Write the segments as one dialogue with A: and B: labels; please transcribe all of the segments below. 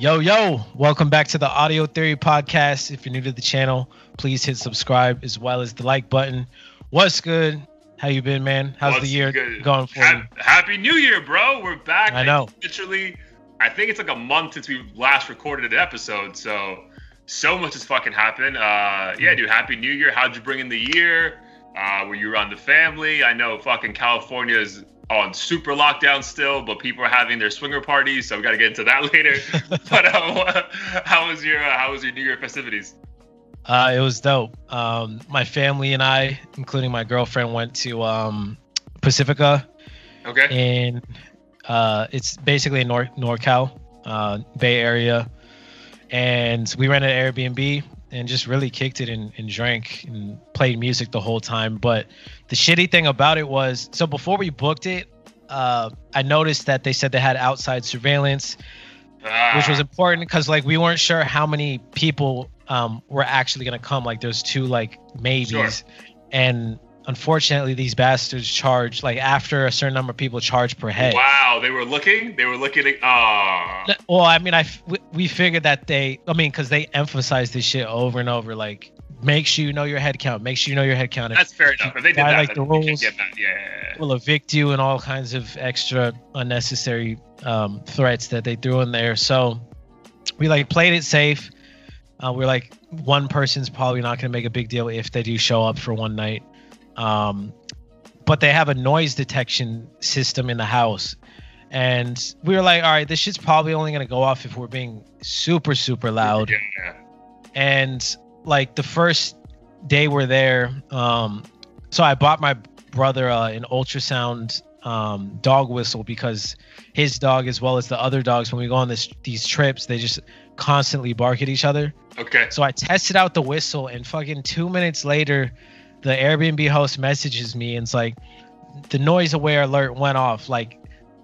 A: Yo, yo, welcome back to the Audio Theory Podcast. If you're new to the channel, please hit subscribe as well as the like button. What's good? How you been, man? How's
B: What's
A: the year
B: good?
A: going for
B: Ha-
A: you?
B: Happy New Year, bro. We're back.
A: I know.
B: Literally, I think it's like a month since we last recorded an episode. So, so much has fucking happened. Uh, yeah, dude. Happy New Year. How'd you bring in the year? Uh, were you around the family? I know fucking California is on super lockdown still, but people are having their swinger parties. So we got to get into that later. but uh, how was your uh, how was your New Year festivities?
A: Uh, it was dope. Um, my family and I, including my girlfriend, went to um, Pacifica,
B: Okay.
A: and uh, it's basically in Nor- NorCal, uh, Bay Area, and we rented an Airbnb and just really kicked it and, and drank and played music the whole time. But the shitty thing about it was, so before we booked it, uh, I noticed that they said they had outside surveillance, which was
B: Ah,
A: important because like we weren't sure how many people um, were actually gonna come. Like there's two like maybes,
B: Sure.
A: and unfortunately these bastards charge like after a certain number of people charge per head.
B: Wow, they were looking. They were looking at. Ah.
A: Well, I mean, I f- we- figured that they, I mean, because they emphasize this shit over and over, like make sure you know your head count, make sure you know your head count. If
B: That's fair enough. If they did
A: I
B: that,
A: like the rules.
B: that. Yeah.
A: will evict you and all kinds of extra unnecessary um, threats that they threw in there. So we like played it safe. Uh, we're like one person's probably not going to make a big deal if they do show up for one night. Um, but they have a noise detection system in the house. And we were like, all right, this shit's probably only going to go off if we're being super, super loud
B: Yeah.
A: and like the first day we're there um so i bought my brother uh, an ultrasound um dog whistle because his dog as well as the other dogs when we go on this these trips they just constantly bark at each other
B: Okay.
A: so i tested out the whistle and fucking two minutes later the airbnb host messages me and it's like the NoiseAware alert went off. Like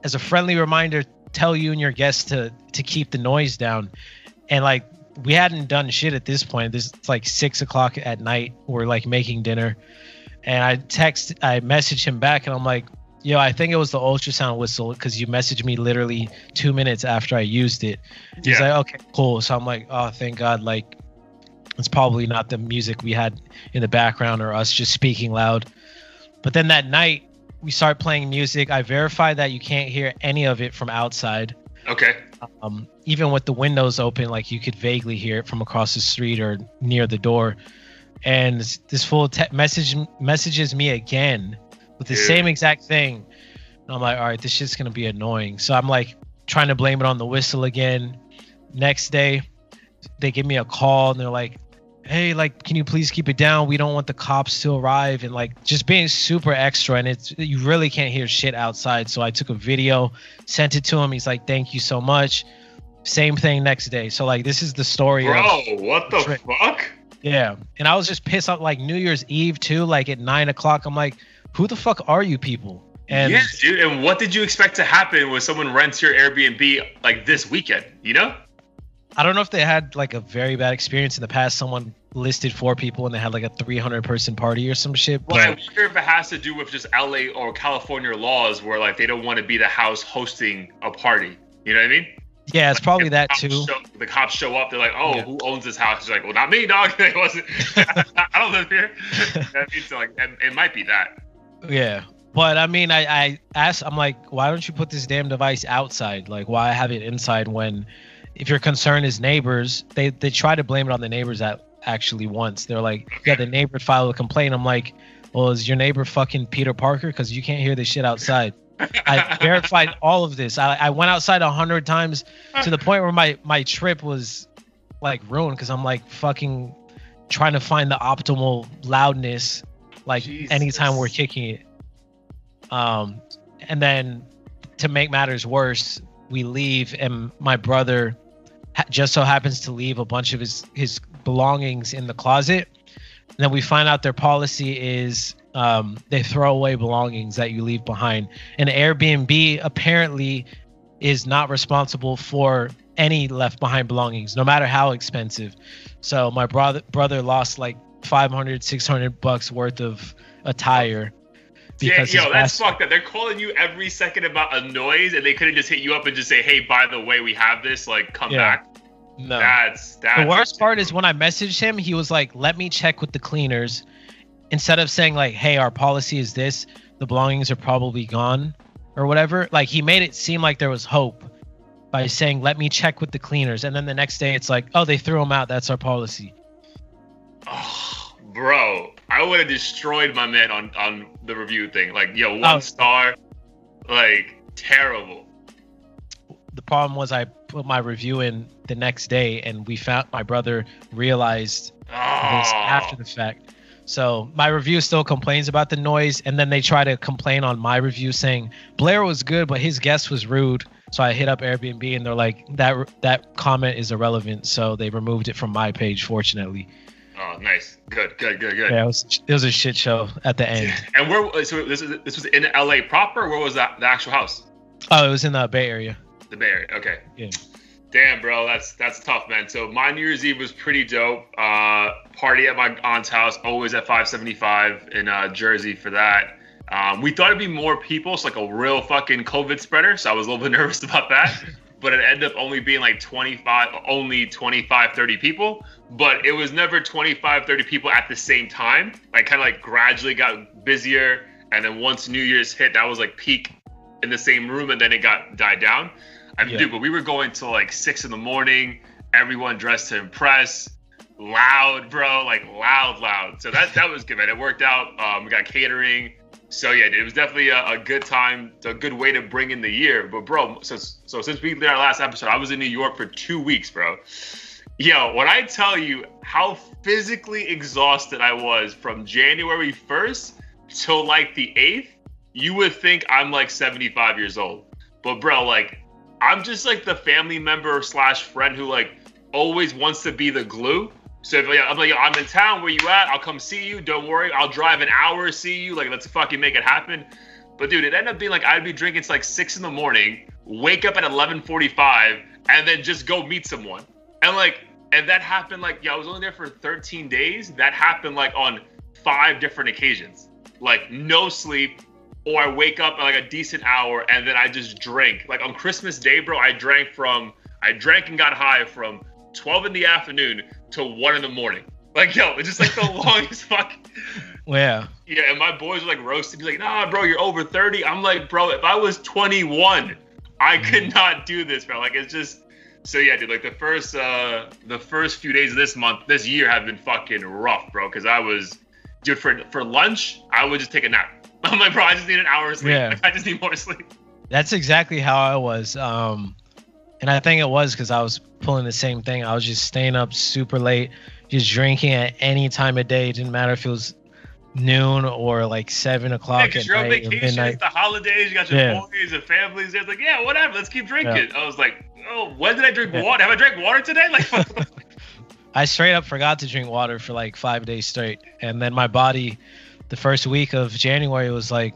A: as a friendly reminder tell you and your guests to to keep the noise down. And like we hadn't done shit at this point. This it's like six o'clock at night. We're like making dinner. And i text i messaged him back and i'm like yo i think it was the ultrasound whistle because you messaged me literally two minutes after i used it.
B: Yeah.
A: he's like okay cool. So i'm like oh thank god. Like it's probably not the music we had in the background or us just speaking loud but then that night we start playing music i verify that you can't hear any of it from outside
B: Okay.
A: um, even with the windows open, like you could vaguely hear it from across the street or near the door. And this fool te- message messages me again with the
B: Dude.
A: same exact thing. And I'm like, all right, this shit's gonna be annoying. So I'm like trying to blame it on the whistle again. Next day, they give me a call and they're like, hey, like, can you please keep it down? We don't want the cops to arrive and like just being super extra. And it's you really can't hear shit outside. So I took a video sent it to him. He's like, "Thank you so much." Same thing next day. So like, this is the story.
B: Bro, what the
A: Trick.
B: fuck?
A: yeah, and I was just pissed off. Like New Year's Eve too. Like at nine o'clock, I'm like, "Who the fuck are you people?" And
B: yeah, dude. And what did you expect to happen when someone rents your Airbnb like this weekend? You know?
A: I don't know if they had like a very bad experience in the past. Someone listed four people and they had like a 300 person party or some shit.
B: Well, I wonder if it has to do with just LA or California laws where like they don't want to be the house hosting a party. You know what I mean?
A: yeah, it's probably that too.
B: Show, the cops show up, they're like, "Oh,
A: Yeah.
B: who owns this house?" He's like, "Well, not me, dog. it wasn't. I don't live here." that means like, and it might be that.
A: Yeah. But I mean, I, I asked, I'm like, why don't you put this damn device outside? Like, why have it inside when, if your concern is neighbors, they, they try to blame it on the neighbors that actually once. They're like, yeah, the neighbor filed a complaint. I'm like, well, is your neighbor fucking Peter Parker? Because you can't hear this shit outside. I verified all of this. I, I went outside a hundred times to the point where my, my trip was like ruined because I'm like fucking trying to find the optimal loudness like anytime we're kicking it. Um, and then to make matters worse, we leave, and my brother just so happens to leave a bunch of his his belongings in the closet. And then we find out their policy is um, they throw away belongings that you leave behind. And Airbnb apparently is not responsible for any left behind belongings, no matter how expensive. So my brother brother lost like 500, 600 bucks worth of attire
B: Yeah, yo, that's fucked up. They're calling you every second about a noise, and they couldn't just hit you up and just say, "Hey, by the way, we have this. Like, come
A: Yeah.
B: back."
A: no.
B: That's that's
A: the worst part is when I messaged him, he was like, "Let me check with the cleaners." Instead of saying like, "Hey, our policy is this. The belongings are probably gone," or whatever. Like he made it seem like there was hope by saying, "Let me check with the cleaners," and then the next day it's like, "Oh, they threw them out. That's our policy."
B: Oh, bro, I would have destroyed my man on on the review thing. Like, yo, one
A: Oh.
B: star, like terrible.
A: The problem was I put my review in the next day, and we found my brother realized
B: Oh,
A: this ah. after the fact. So my review still complains about the noise, and then they try to complain on my review saying Blair was good, but his guest was rude. So I hit up Airbnb, and they're like that that comment is irrelevant, so they removed it from my page. Fortunately,
B: oh, nice, good, good, good, good.
A: yeah, it was it was a shit show at the end.
B: And where? So this is this was in L.A. proper. Or where was that the actual house?
A: Oh, it was in the Bay Area.
B: The Bay Area. Okay.
A: Yeah.
B: Damn, bro, that's that's tough, man. So my New Year's Eve was pretty dope. Uh, party at my aunt's house, always at 575 in uh, Jersey for that. Um, we thought it'd be more people, it's like a real fucking COVID spreader. So I was a little bit nervous about that. But it ended up only being like 25, only 25, 30 people. But it was never 25, 30 people at the same time. Like kind of like gradually got busier. And then once New Year's hit, that was like peak in the same room, and then it got died down. I mean,
A: Yeah.
B: dude, but we were going till like six in the morning. Everyone dressed to impress, loud, bro, like loud, loud. So that that was good, man. It worked out. Um, we got catering. So yeah, it was definitely a, a good time, a good way to bring in the year. But bro, so since we did our last episode, I was in New York for two weeks, bro. Yo, when I tell you how physically exhausted I was from January 1st till like the 8th, you would think I'm like 75 years old. But bro, like I'm just like the family member slash friend who like always wants to be the glue. So if I'm like, I'm in town, where you at? I'll come see you. Don't worry, I'll drive an hour to see you. Like, let's fucking make it happen. But dude, it ended up being like I'd be drinking till like six in the morning, wake up at 11:45, and then just go meet someone. And like, and that happened like, yeah, I was only there for 13 days. That happened like on five different occasions. Like no sleep, or I wake up at like a decent hour and then I just drink. Like on Christmas Day, bro, I drank from I drank and got high from 12 in the afternoon to one in the morning. Like yo, it's just like the longest fuck.
A: Yeah,
B: Yeah, and my boys were like roasting me, like, nah, bro, you're over 30. I'm like, bro, if I was 21, I could not do this, bro. Like it's just so yeah, dude. Like the first uh the first few days of this month, this year have been fucking rough, bro. Cause I was dude for for lunch, I would just take a nap. I'm like, bro, I just need an hour of sleep.
A: Yeah.
B: Like, I just need more sleep.
A: that's exactly how I was. Um, and I think it was because I was pulling the same thing. I was just staying up super late, just drinking at any time of day. It didn't matter if it was noon or like seven
B: Yeah,
A: o'clock
B: because
A: at
B: you're on vacation, it's the holidays, you got your
A: Yeah.
B: boys and families. It's like, yeah, whatever, let's keep drinking.
A: Yeah.
B: I was like, oh, when did I drink
A: Yeah.
B: water? Have I drank water today? Like,
A: I straight up forgot to drink water for like five days straight, and then my body, the first week of January was like,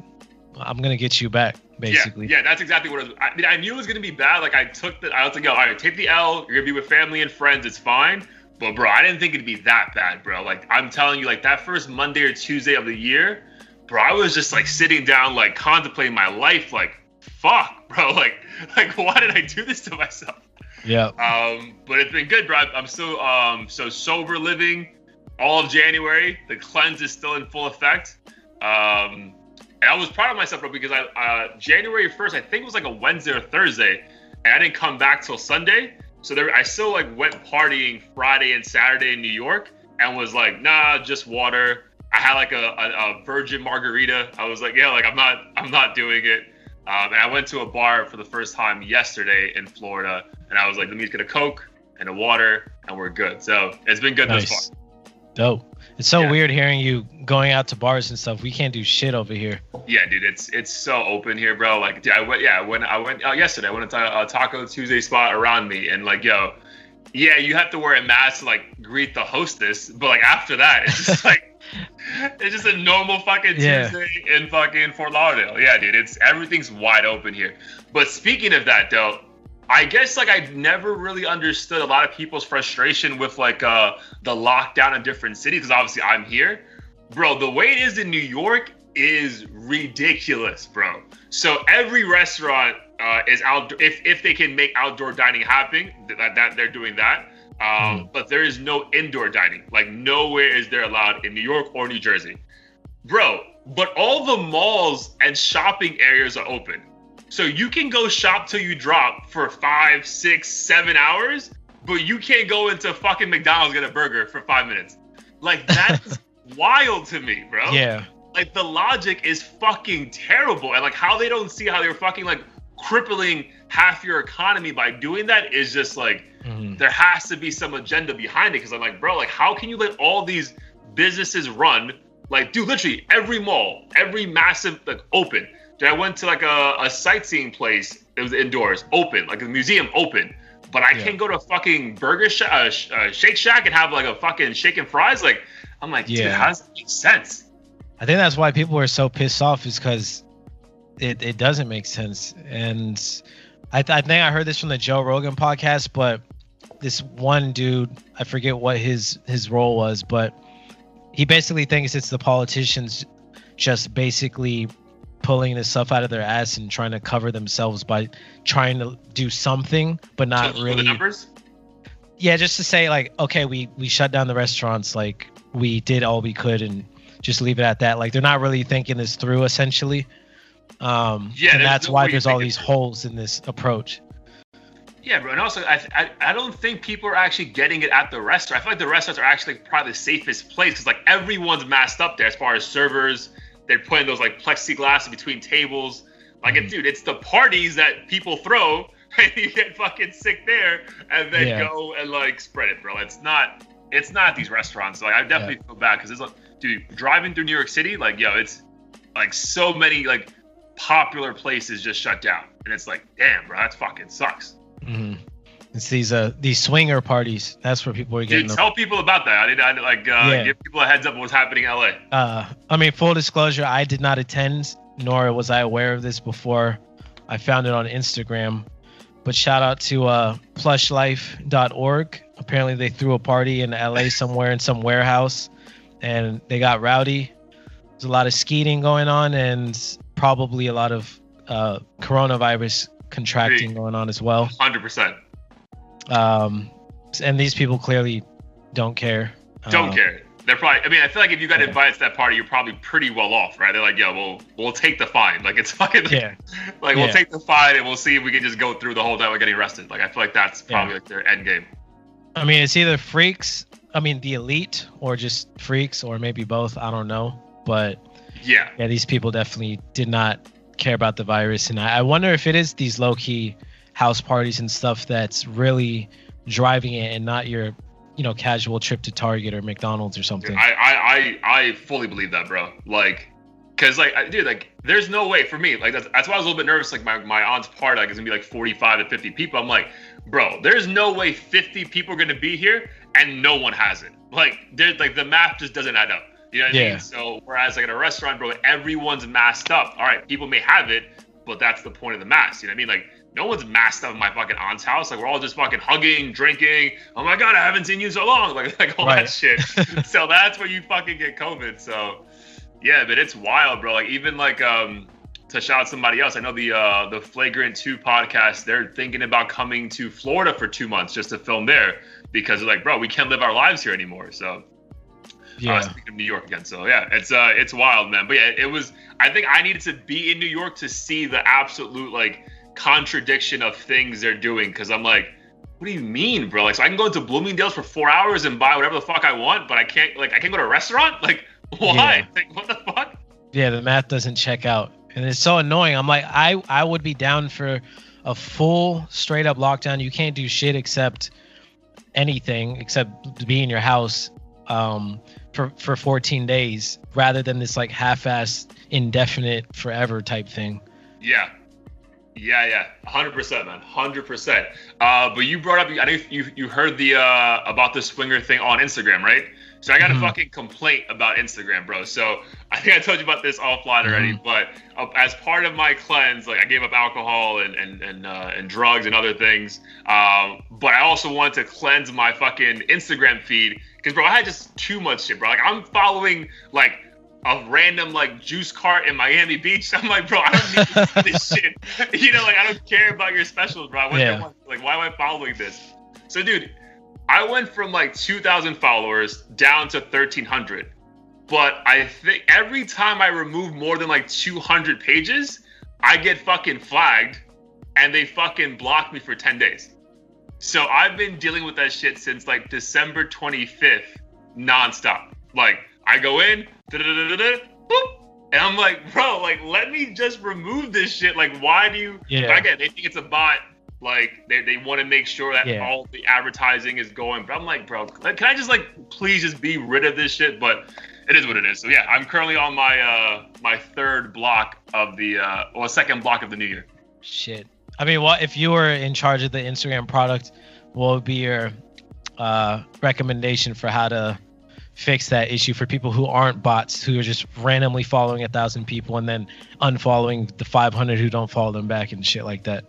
A: "I'm gonna get you back," basically.
B: Yeah, yeah, that's exactly what it was. I mean, I knew it was gonna be bad. Like I took the, I was like, yo, all right, take the L. You're gonna be with family and friends. It's fine. But bro, I didn't think it'd be that bad, bro. Like I'm telling you, like that first Monday or Tuesday of the year, bro, I was just like sitting down, like contemplating my life. Like, fuck, bro. Like, like why did I do this to myself?
A: Yeah.
B: Um, but it's been good, bro. I'm still um so sober living all of January. The cleanse is still in full effect. Um, and I was proud of myself, bro, because I uh January 1st, I think it was like a Wednesday or Thursday, and I didn't come back till Sunday. So there, I still like went partying Friday and Saturday in New York, and was like, nah, just water. I had like a, a, a virgin margarita. I was like, yeah, like I'm not, I'm not doing it. Um, and I went to a bar for the first time yesterday in Florida, and I was like, let me just get a Coke and a water, and we're good. So it's been good thus
A: Nice.
B: far.
A: Dope. It's so
B: Yeah.
A: weird hearing you going out to bars and stuff. We can't do shit over here.
B: Yeah, dude, it's it's so open here, bro. Like, dude, I went, yeah, when I went uh, yesterday, I went to a Taco Tuesday spot around me, and like, yo, yeah, you have to wear a mask to like greet the hostess, but like after that, it's just like it's just a normal fucking
A: Yeah.
B: Tuesday in fucking Fort Lauderdale. Yeah, dude, it's everything's wide open here. But speaking of that, though, I guess like I've never really understood a lot of people's frustration with like uh the lockdown in different cities because obviously I'm here, bro. The way it is in New York, is ridiculous, bro. So every restaurant uh, is out if if they can make outdoor dining happen, that, that they're doing that. Um, mm. But there is no indoor dining. Like nowhere is there allowed in New York or New Jersey, bro. But all the malls and shopping areas are open, so you can go shop till you drop for five, six, seven hours. But you can't go into fucking McDonald's get a burger for five minutes. Like that's wild to me, bro.
A: Yeah.
B: Like the logic is fucking terrible, and like how they don't see how they're fucking like crippling half your economy by doing that is just like mm-hmm. there has to be some agenda behind it. Because I'm like, bro, like how can you let all these businesses run? Like, dude, literally every mall, every massive like open. I went to like a, a sightseeing place. It was indoors, open, like a museum, open. But I yeah. can't go to a fucking burger sh- uh, sh- uh, Shake Shack and have like a fucking shake and fries. Like, I'm like, yeah. dude, how does that make sense?
A: I think that's why people are so pissed off is because it, it doesn't make sense. And I, th- I think I heard this from the Joe Rogan podcast, but this one dude, I forget what his his role was, but he basically thinks it's the politicians just basically pulling this stuff out of their ass and trying to cover themselves by trying to do something, but not so really. Yeah, just to say like, okay, we we shut down the restaurants, like we did all we could, and just leave it at that. Like they're not really thinking this through, essentially. Um, yeah, and that's no why there's all these holes in this approach.
B: Yeah, bro, and also I, I I don't think people are actually getting it at the restaurant. I feel like the restaurants are actually probably the safest place because like everyone's masked up there as far as servers. They're putting those like plexiglass between tables. Like, mm-hmm. dude, it's the parties that people throw, and you get fucking sick there, and then yeah. go and like spread it, bro. It's not it's not these restaurants. Like I definitely yeah. feel bad because it's like, dude, driving through New York City, like yo, it's like so many like popular places just shut down, and it's like, damn, bro, that fucking sucks.
A: Mm-hmm. It's these uh these swinger parties. That's where people are getting.
B: Dude, tell people about that. I did I like uh, yeah. give people a heads up of what's happening in LA.
A: Uh, I mean, full disclosure, I did not attend, nor was I aware of this before. I found it on Instagram. But shout out to uh, plushlife.org. Apparently, they threw a party in LA somewhere in some warehouse, and they got rowdy. There's a lot of skeeting going on, and probably a lot of uh, coronavirus contracting going on as well.
B: Hundred percent.
A: Um, and these people clearly don't care.
B: Don't uh, care. They're probably. I mean, I feel like if you got yeah. invited to that party, you're probably pretty well off, right? They're like, yeah, we'll we'll take the fine. Like it's fucking. Yeah. Like yeah. we'll take the fine and we'll see if we can just go through the whole time without getting arrested. Like I feel like that's probably yeah. like their end game.
A: I mean, it's either freaks. I mean, the elite, or just freaks, or maybe both. I don't know, but
B: yeah,
A: yeah, these people definitely did not care about the virus, and I, I wonder if it is these low key house parties and stuff that's really driving it, and not your you know casual trip to Target or McDonald's or something.
B: I I I, I fully believe that, bro. Like, cause like, dude, like, there's no way for me. Like, that's, that's why I was a little bit nervous. Like, my my aunt's party, like, is gonna be like 45 to 50 people. I'm like, bro, there's no way 50 people are gonna be here and no one has it. Like, there's like the math just doesn't add up. You know what yeah. I mean? So whereas like at a restaurant, bro, everyone's masked up. All right, people may have it, but that's the point of the mask. You know what I mean? Like no one's masked up in my fucking aunt's house. Like we're all just fucking hugging, drinking. Oh my god, I haven't seen you so long. Like like all right. that shit. so that's where you fucking get COVID. So yeah, but it's wild, bro. Like even like um to shout out somebody else. I know the uh the Flagrant 2 podcast, they're thinking about coming to Florida for two months just to film there because they're like, bro, we can't live our lives here anymore. So yeah. Uh, speaking of New York again, so yeah, it's uh, it's wild, man. But yeah, it was. I think I needed to be in New York to see the absolute like contradiction of things they're doing because I'm like, what do you mean, bro? Like, so I can go into Bloomingdale's for four hours and buy whatever the fuck I want, but I can't like I can't go to a restaurant. Like, why? Yeah. Like, what the fuck?
A: Yeah, the math doesn't check out, and it's so annoying. I'm like, I I would be down for a full straight up lockdown. You can't do shit except anything except be in your house um, for for 14 days rather than this like half-ass indefinite forever type thing.
B: Yeah, yeah, yeah, hundred percent, man, hundred percent. Uh, but you brought up, I know you you heard the uh about the swinger thing on Instagram, right? So I got a mm-hmm. fucking complaint about Instagram, bro. So I think I told you about this offline already, mm-hmm. but uh, as part of my cleanse, like I gave up alcohol and and and, uh, and drugs and other things. Um, but I also wanted to cleanse my fucking Instagram feed because, bro, I had just too much shit, bro. Like I'm following like a random like juice cart in Miami Beach. I'm like, bro, I don't need this shit. You know, like I don't care about your specials, bro. yeah. like, why am I following this? So, dude, I went from like 2,000 followers down to 1,300. But I think every time I remove more than like 200 pages, I get fucking flagged and they fucking block me for 10 days. So I've been dealing with that shit since like December 25th, nonstop. Like I go in, boop, and I'm like, bro, like let me just remove this shit. Like, why do you?
A: Yeah.
B: Again, they think it's a bot. Like they, they want to make sure that yeah. all the advertising is going. But I'm like, bro, can I just like please just be rid of this shit? But it is what it is. So yeah, I'm currently on my uh my third block of the uh or second block of the new year.
A: Shit. I mean, what if you were in charge of the Instagram product? What would be your uh, recommendation for how to fix that issue for people who aren't bots, who are just randomly following a thousand people and then unfollowing the 500 who don't follow them back and shit like that?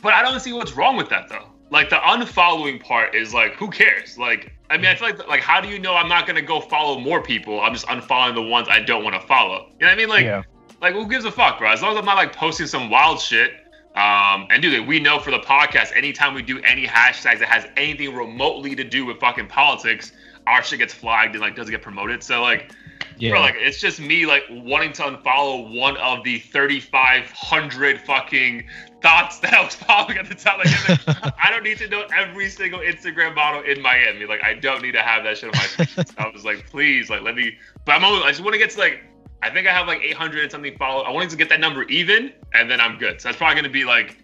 B: But I don't see what's wrong with that though. Like the unfollowing part is like, who cares? Like, I mean, I feel like like how do you know I'm not gonna go follow more people? I'm just unfollowing the ones I don't want to follow. You know what I mean? Like, yeah. like who gives a fuck, bro? As long as I'm not like posting some wild shit um, and dude, we know for the podcast, anytime we do any hashtags that has anything remotely to do with fucking politics, our shit gets flagged and like doesn't get promoted. So like, yeah, bro, like it's just me like wanting to unfollow one of the 3,500 fucking thoughts that I was following at the time. Like, I don't need to know every single Instagram model in Miami. Like, I don't need to have that shit on my. So I was like, please, like, let me. But I'm only. I just want to get to like I think I have like 800 and something follow. I wanted to get that number even, and then I'm good. So that's probably going to be like,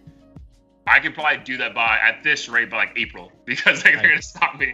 B: I could probably do that by at this rate by like April because like, they're going to stop me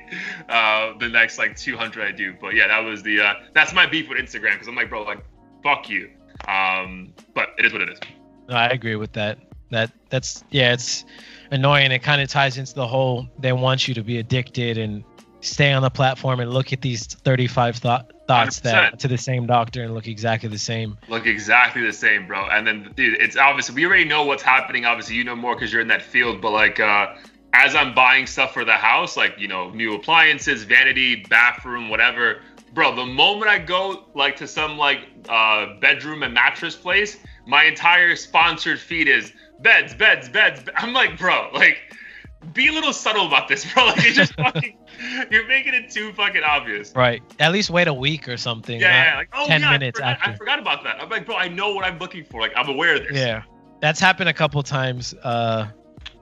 B: uh, the next like 200 I do. But yeah, that was the uh, that's my beef with Instagram because I'm like, bro, like fuck you. Um, but it is what it is.
A: No, I agree with that. That that's yeah, it's annoying. It kind of ties into the whole they want you to be addicted and stay on the platform and look at these 35 thought thoughts 100%. that to the same doctor and look exactly the same.
B: Look exactly the same, bro. And then, dude, it's obviously we already know what's happening. Obviously, you know more because you're in that field. But like, uh, as I'm buying stuff for the house, like you know, new appliances, vanity, bathroom, whatever, bro. The moment I go like to some like uh, bedroom and mattress place, my entire sponsored feed is beds, beds, beds. I'm like, bro, like be a little subtle about this, bro. Like it's just fucking you're making it too fucking obvious.
A: Right. At least wait a week or something.
B: Yeah, yeah. Like, oh,
A: ten
B: yeah,
A: minutes
B: I
A: forgot,
B: after. I forgot about that. I'm like, bro, I know what I'm looking for. Like, I'm aware of this.
A: Yeah, that's happened a couple times. Uh,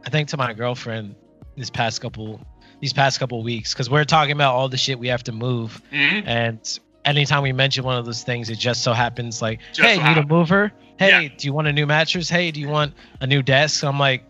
A: I think to my girlfriend this past couple these past couple weeks because we're talking about all the shit we have to move,
B: mm-hmm.
A: and anytime we mention one of those things, it just so happens like, just hey, so need a mover? Hey, yeah. do you want a new mattress? Hey, do you want a new desk? I'm like,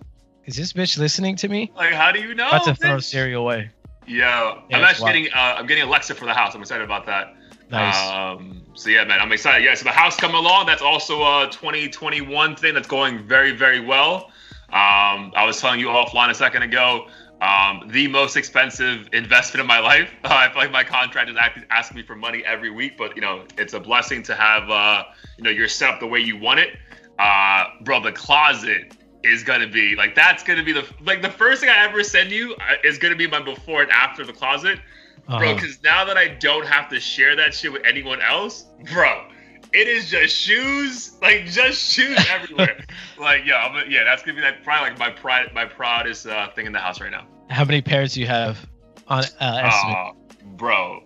A: is this bitch listening to me?
B: Like, how do you know?
A: About to throw Siri away.
B: Yo, yeah, I'm actually getting uh, I'm getting Alexa for the house. I'm excited about that.
A: Nice.
B: Um, so yeah, man, I'm excited. Yeah, so the house coming along. That's also a 2021 thing that's going very, very well. Um, I was telling you offline a second ago. Um, the most expensive investment in my life. Uh, I feel like my contract is asking me for money every week, but you know, it's a blessing to have uh, you know, your set up the way you want it. Uh, bro, the closet is gonna be like that's gonna be the like the first thing I ever send you uh, is gonna be my before and after the closet, uh-huh. bro. Because now that I don't have to share that shit with anyone else, bro, it is just shoes, like just shoes everywhere. like yeah, I'm, yeah, that's gonna be like probably like my pride, my proudest uh, thing in the house right now.
A: How many pairs do you have on uh, estimate? Uh,
B: bro,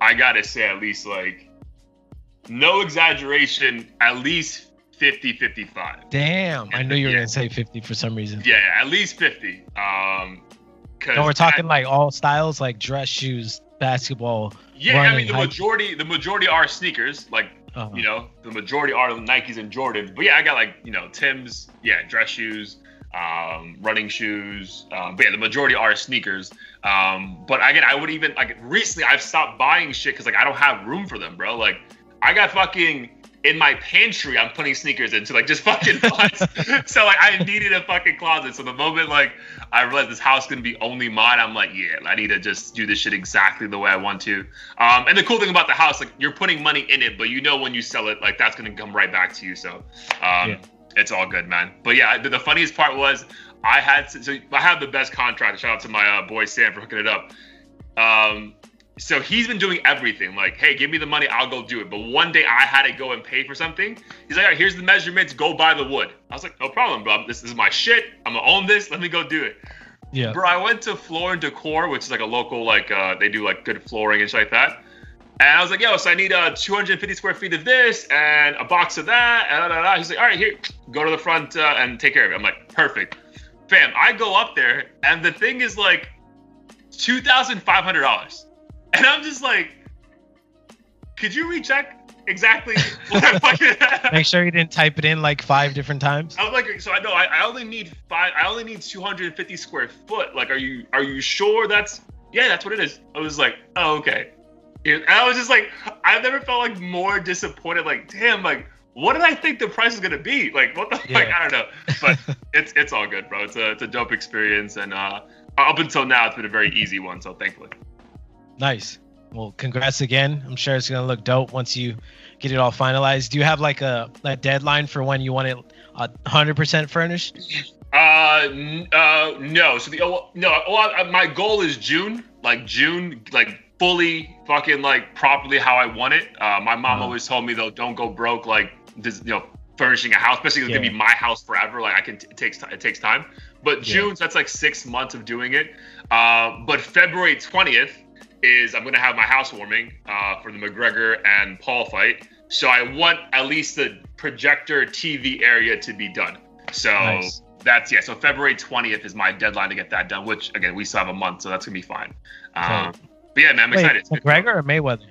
B: I gotta say at least like no exaggeration, at least 50, 55.
A: Damn. I knew you were yeah. to say 50 for some reason.
B: Yeah, at least 50. Um,
A: no, we're talking I, like all styles, like dress shoes, basketball.
B: Yeah, running, I mean the majority, the majority are sneakers. Like uh-huh. you know, the majority are Nikes and Jordans. But yeah, I got like you know Tim's, yeah, dress shoes, um, running shoes. Um, but yeah, the majority are sneakers. Um, but again, I would even like recently I've stopped buying shit because like I don't have room for them, bro. Like I got fucking in my pantry I'm putting sneakers into like just fucking so like I needed a fucking closet. So the moment like I realized this house is gonna be only mine, I'm like, yeah, I need to just do this shit exactly the way I want to. Um, and the cool thing about the house, like you're putting money in it, but you know when you sell it, like that's gonna come right back to you. So um, yeah. it's all good, man. But yeah, the, the, funniest part was I had so I have the best contract. Shout out to my uh, boy Sam for hooking it up. Um, so he's been doing everything. Like, hey, give me the money, I'll go do it. But one day I had to go and pay for something. He's like, all right, here's the measurements, go buy the wood. I was like, no problem, bro. This is my shit. I'm gonna own this. Let me go do it.
A: Yeah.
B: Bro, I went to Floor and Decor, which is like a local, like uh, they do like good flooring and shit like that. And I was like, yo, so I need uh 250 square feet of this and a box of that. And da, da, da. He's like, all right, here, go to the front uh, and take care of it. I'm like, perfect. Fam, I go up there and the thing is like $2,500. And I'm just like, could you recheck exactly what I fucking
A: Make sure you didn't type it in like five different times.
B: I was like, so I know I, I only need five. I only need 250 square foot. Like, are you are you sure that's? Yeah, that's what it is. I was like, oh okay. And I was just like, I've never felt like more disappointed. Like, damn, like, what did I think the price was gonna be? Like, what the
A: Yeah.
B: like? I don't know. But it's it's all good, bro. It's a it's a dope experience, and uh, up until now, it's been a very easy one. So thankfully.
A: Nice. Well, congrats again. I'm sure it's gonna look dope once you get it all finalized. Do you have like a, a deadline for when you want it uh, 100% furnished?
B: Uh, n- uh, no. So the oh, no. Well, uh, my goal is June, like June, like fully fucking like properly how I want it. Uh, my mom
A: Uh-huh.
B: always told me though, don't go broke. Like this, you know, furnishing a house, especially if it's gonna be my house forever. Like I can, it takes ti- it takes time. But
A: Yeah.
B: June, so that's like six months of doing it. Uh, but February twentieth is I'm gonna have my housewarming uh, for the McGregor and Paul fight. So I want at least the projector TV area to be done. So
A: Nice.
B: that's yeah. So February 20th is my deadline to get that done. Which again, we still have a month, so that's gonna be fine. Um,
A: Okay.
B: but yeah, man, I'm
A: Wait,
B: excited.
A: McGregor or Mayweather?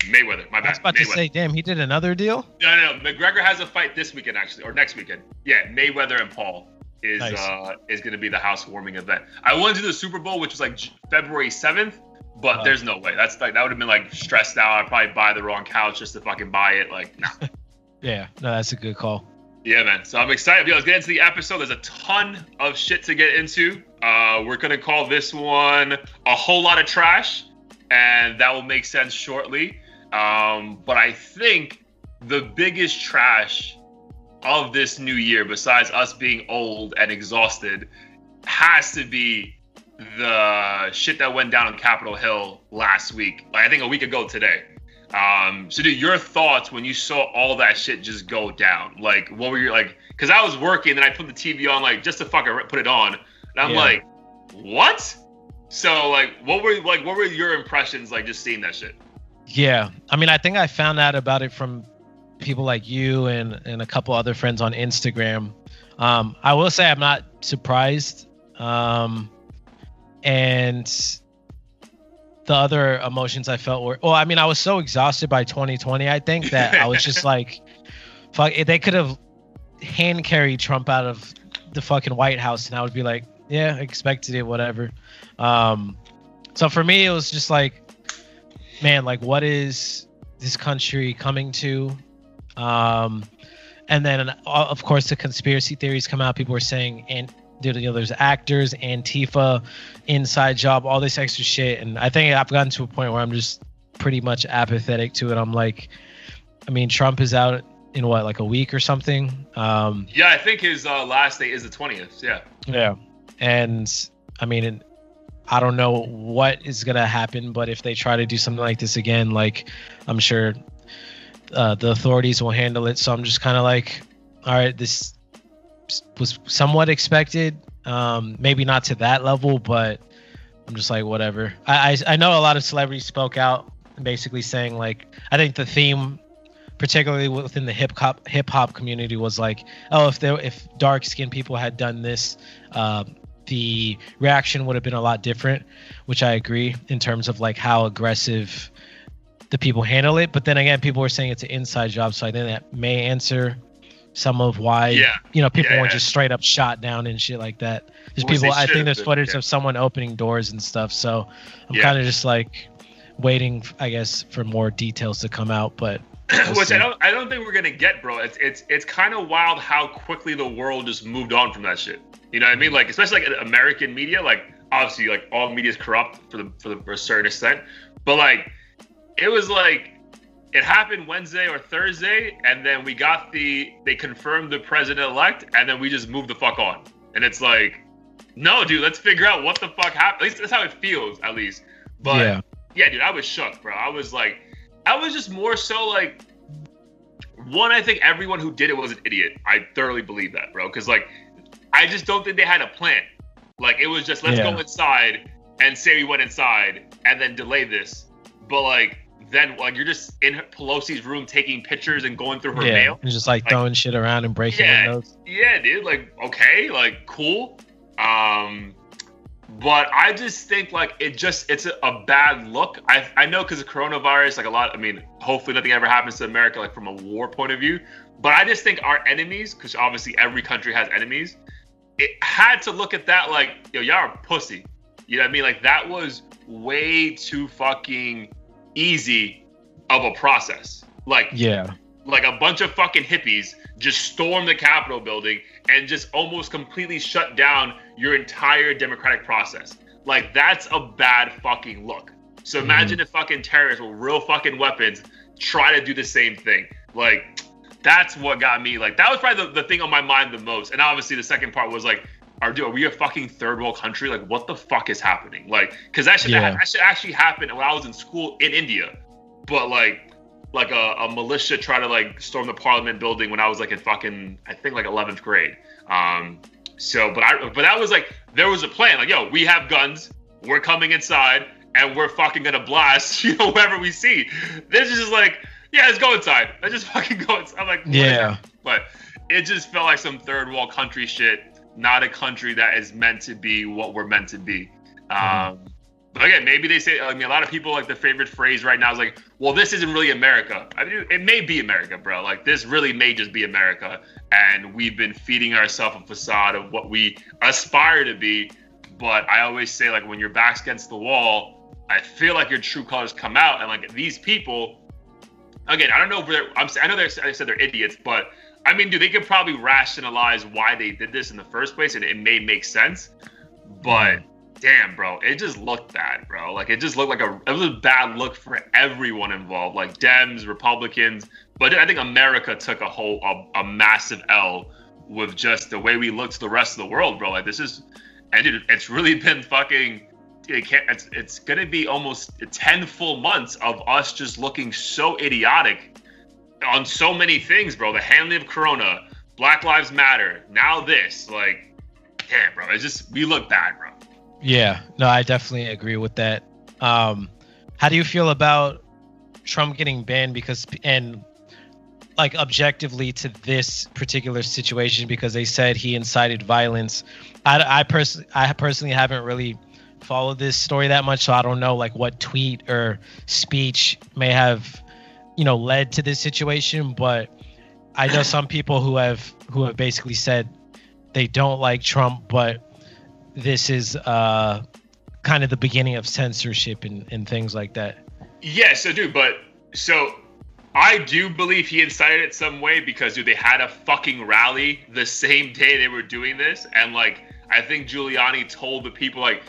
B: Mayweather, my bad.
A: I was about to say, damn, he did another deal.
B: No, no, no. McGregor has a fight this weekend actually, or next weekend. Yeah, Mayweather and Paul is
A: Nice.
B: uh is gonna be the housewarming event. I wanted to do the Super Bowl, which was like February 7th. But
A: Wow.
B: there's no way. That's like that would have been like stressed out. I'd probably buy the wrong couch just to fucking buy it. Like, nah.
A: Yeah, no, that's a good call.
B: Yeah, man. So I'm excited. Yo, let's get into the episode. There's a ton of shit to get into. Uh, we're gonna call this one a whole lot of trash, and that will make sense shortly. Um, but I think the biggest trash of this new year, besides us being old and exhausted, has to be the shit that went down on Capitol Hill last week. Like, I think a week ago today. Um, so, dude, your thoughts when you saw all that shit just go down? Like, what were you like? Because I was working, and I put the TV on, like, just to fuck. fucking put it on, and I'm
A: Yeah.
B: like, what? So, like, what were like, what were your impressions, like, just seeing that shit?
A: Yeah, I mean, I think I found out about it from people like you and and a couple other friends on Instagram. Um, I will say I'm not surprised. Um, and the other emotions I felt were, well, I mean, I was so exhausted by 2020. I think that I was just like, fuck, they could have hand carried Trump out of the fucking White House, and I would be like, yeah, expected it, whatever. Um, so for me, it was just like, man, like what is this country coming to? Um, and then uh, of course the conspiracy theories come out. People were saying, and you know, there's actors, Antifa, inside job, all this extra shit. And I think I've gotten to a point where I'm just pretty much apathetic to it. I'm like, I mean, Trump is out in what, like a week or something. Um,
B: Yeah, I think his uh, last day is the 20th. Yeah.
A: yeah. And I mean, I don't know what is going to happen, but if they try to do something like this again, like I'm sure uh, the authorities will handle it. So I'm just kind of like, all right, this was somewhat expected. Um, maybe not to that level, but I'm just like, whatever. I, I, I know a lot of celebrities spoke out basically saying like, I think the theme particularly within the hip hop hip hop community was like, oh, if there if dark skinned people had done this, uh, the reaction would have been a lot different, which I agree in terms of like how aggressive the people handle it. But then again, people were saying it's an inside job, so I think that may answer some of why
B: Yeah.
A: you know people
B: Yeah,
A: weren't
B: yeah.
A: just straight up shot down and shit like that. There's
B: they
A: people. I think there's footage of someone opening doors and stuff. So I'm kind of just like waiting, I guess, for more details to come out. But We'll
B: Which
A: see.
B: I don't, I don't think we're gonna get, bro. It's, it's, it's kind of wild how quickly the world just moved on from that shit. You know what I mean? Like, especially like American media. Like, obviously, like all media is corrupt for the, for the for a certain extent. But like, it was like it happened Wednesday or Thursday, and then we got the they confirmed the president elect, and then we just moved the fuck on. And it's like, no, dude, let's figure out what the fuck happened. At least that's how it feels, at least. But
A: yeah,
B: yeah, dude, I was shook, bro. I was like, I was just more so like, one, I think everyone who did it was an idiot. I thoroughly believe that, bro. Because like, I just don't think they had a plan. Like it was just let's
A: Yeah.
B: go inside and say we went inside and then delay this. But like then like you're just in Pelosi's room taking pictures and going through her
A: yeah,
B: mail.
A: and just like,
B: Like-
A: throwing shit around and breaking
B: Yeah.
A: windows.
B: Yeah, dude. Like, okay, like, cool. Um, but I just think like it just it's a, a bad look. I I know because of coronavirus, like a lot. I mean, hopefully nothing ever happens to America, like from a war point of view. But I just think our enemies, because obviously every country has enemies, it had to look at that like, yo, y'all are pussy. You know what I mean? Like that was way too fucking easy of a process. Like
A: Yeah,
B: like a bunch of fucking hippies just storm the Capitol building and just almost completely shut down your entire democratic process. Like that's a bad fucking look. So mm-hmm. imagine if fucking terrorists with real fucking weapons try to do the same thing. Like that's what got me like that was probably the, the thing on my mind the most. And obviously the second part was like are, dude, are we a fucking third world country? Like, what the fuck is happening? Like, because that should
A: Yeah.
B: that should actually happen when I was in school in India, but like, like a, a militia try to like storm the parliament building when I was like in fucking I think like 11th grade. Um, so but I but that was like there was a plan like yo we have guns we're coming inside and we're fucking gonna blast you know whoever we see. This is just like yeah let's go inside let's just fucking go inside. I'm like
A: yeah,
B: but it just felt like some third world country shit. Not a country that is meant to be what we're meant to be. Um, but again, maybe they say. I mean, a lot of people like the favorite phrase right now is like, "Well, this isn't really America." I mean, it may be America, bro. Like this really may just be America, and we've been feeding ourselves a facade of what we aspire to be. But I always say, like, when your back's against the wall, I feel like your true colors come out, and like these people. Again, I don't know if they're. I'm. I know they're. I said they're idiots, but I mean, dude, they could probably rationalize why they did this in the first place, and it may make sense. But mm. damn, bro, it just looked bad, bro. Like it just looked like a it was a bad look for everyone involved, like Dems, Republicans. But I think America took a whole a, a massive L with just the way we look to the rest of the world, bro. Like this is, and dude, it's really been fucking. It can't, it's it's gonna be almost ten full months of us just looking so idiotic on so many things, bro. The handling of Corona, Black Lives Matter, now this, like, damn, bro. It's just we look bad, bro.
A: yeah. No, I definitely agree with that. Um, how do you feel about Trump getting banned because and like objectively to this particular situation because they said he incited violence. I I personally I personally haven't really followed this story that much, so I don't know like what tweet or speech may have you know led to this situation. But I know some people who have who have basically said they don't like Trump, but this is uh kind of the beginning of censorship and, and things like that.
B: yes i do but so I do believe he incited it some way because dude, they had a fucking rally the same day they were doing this, and like I think Giuliani told the people like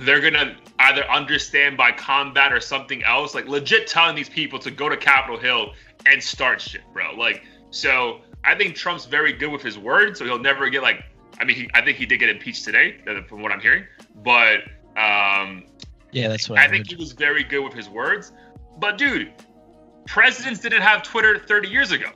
B: they're gonna either understand by combat or something else, like legit telling these people to go to Capitol Hill and start shit, bro. Like so, I think Trump's very good with his words, so he'll never get like. I mean, he, I think he did get impeached today, uh, from what I'm hearing, but um,
A: Yeah, that's what I,
B: I think he was very good with his words. But dude, presidents didn't have Twitter 30 years ago.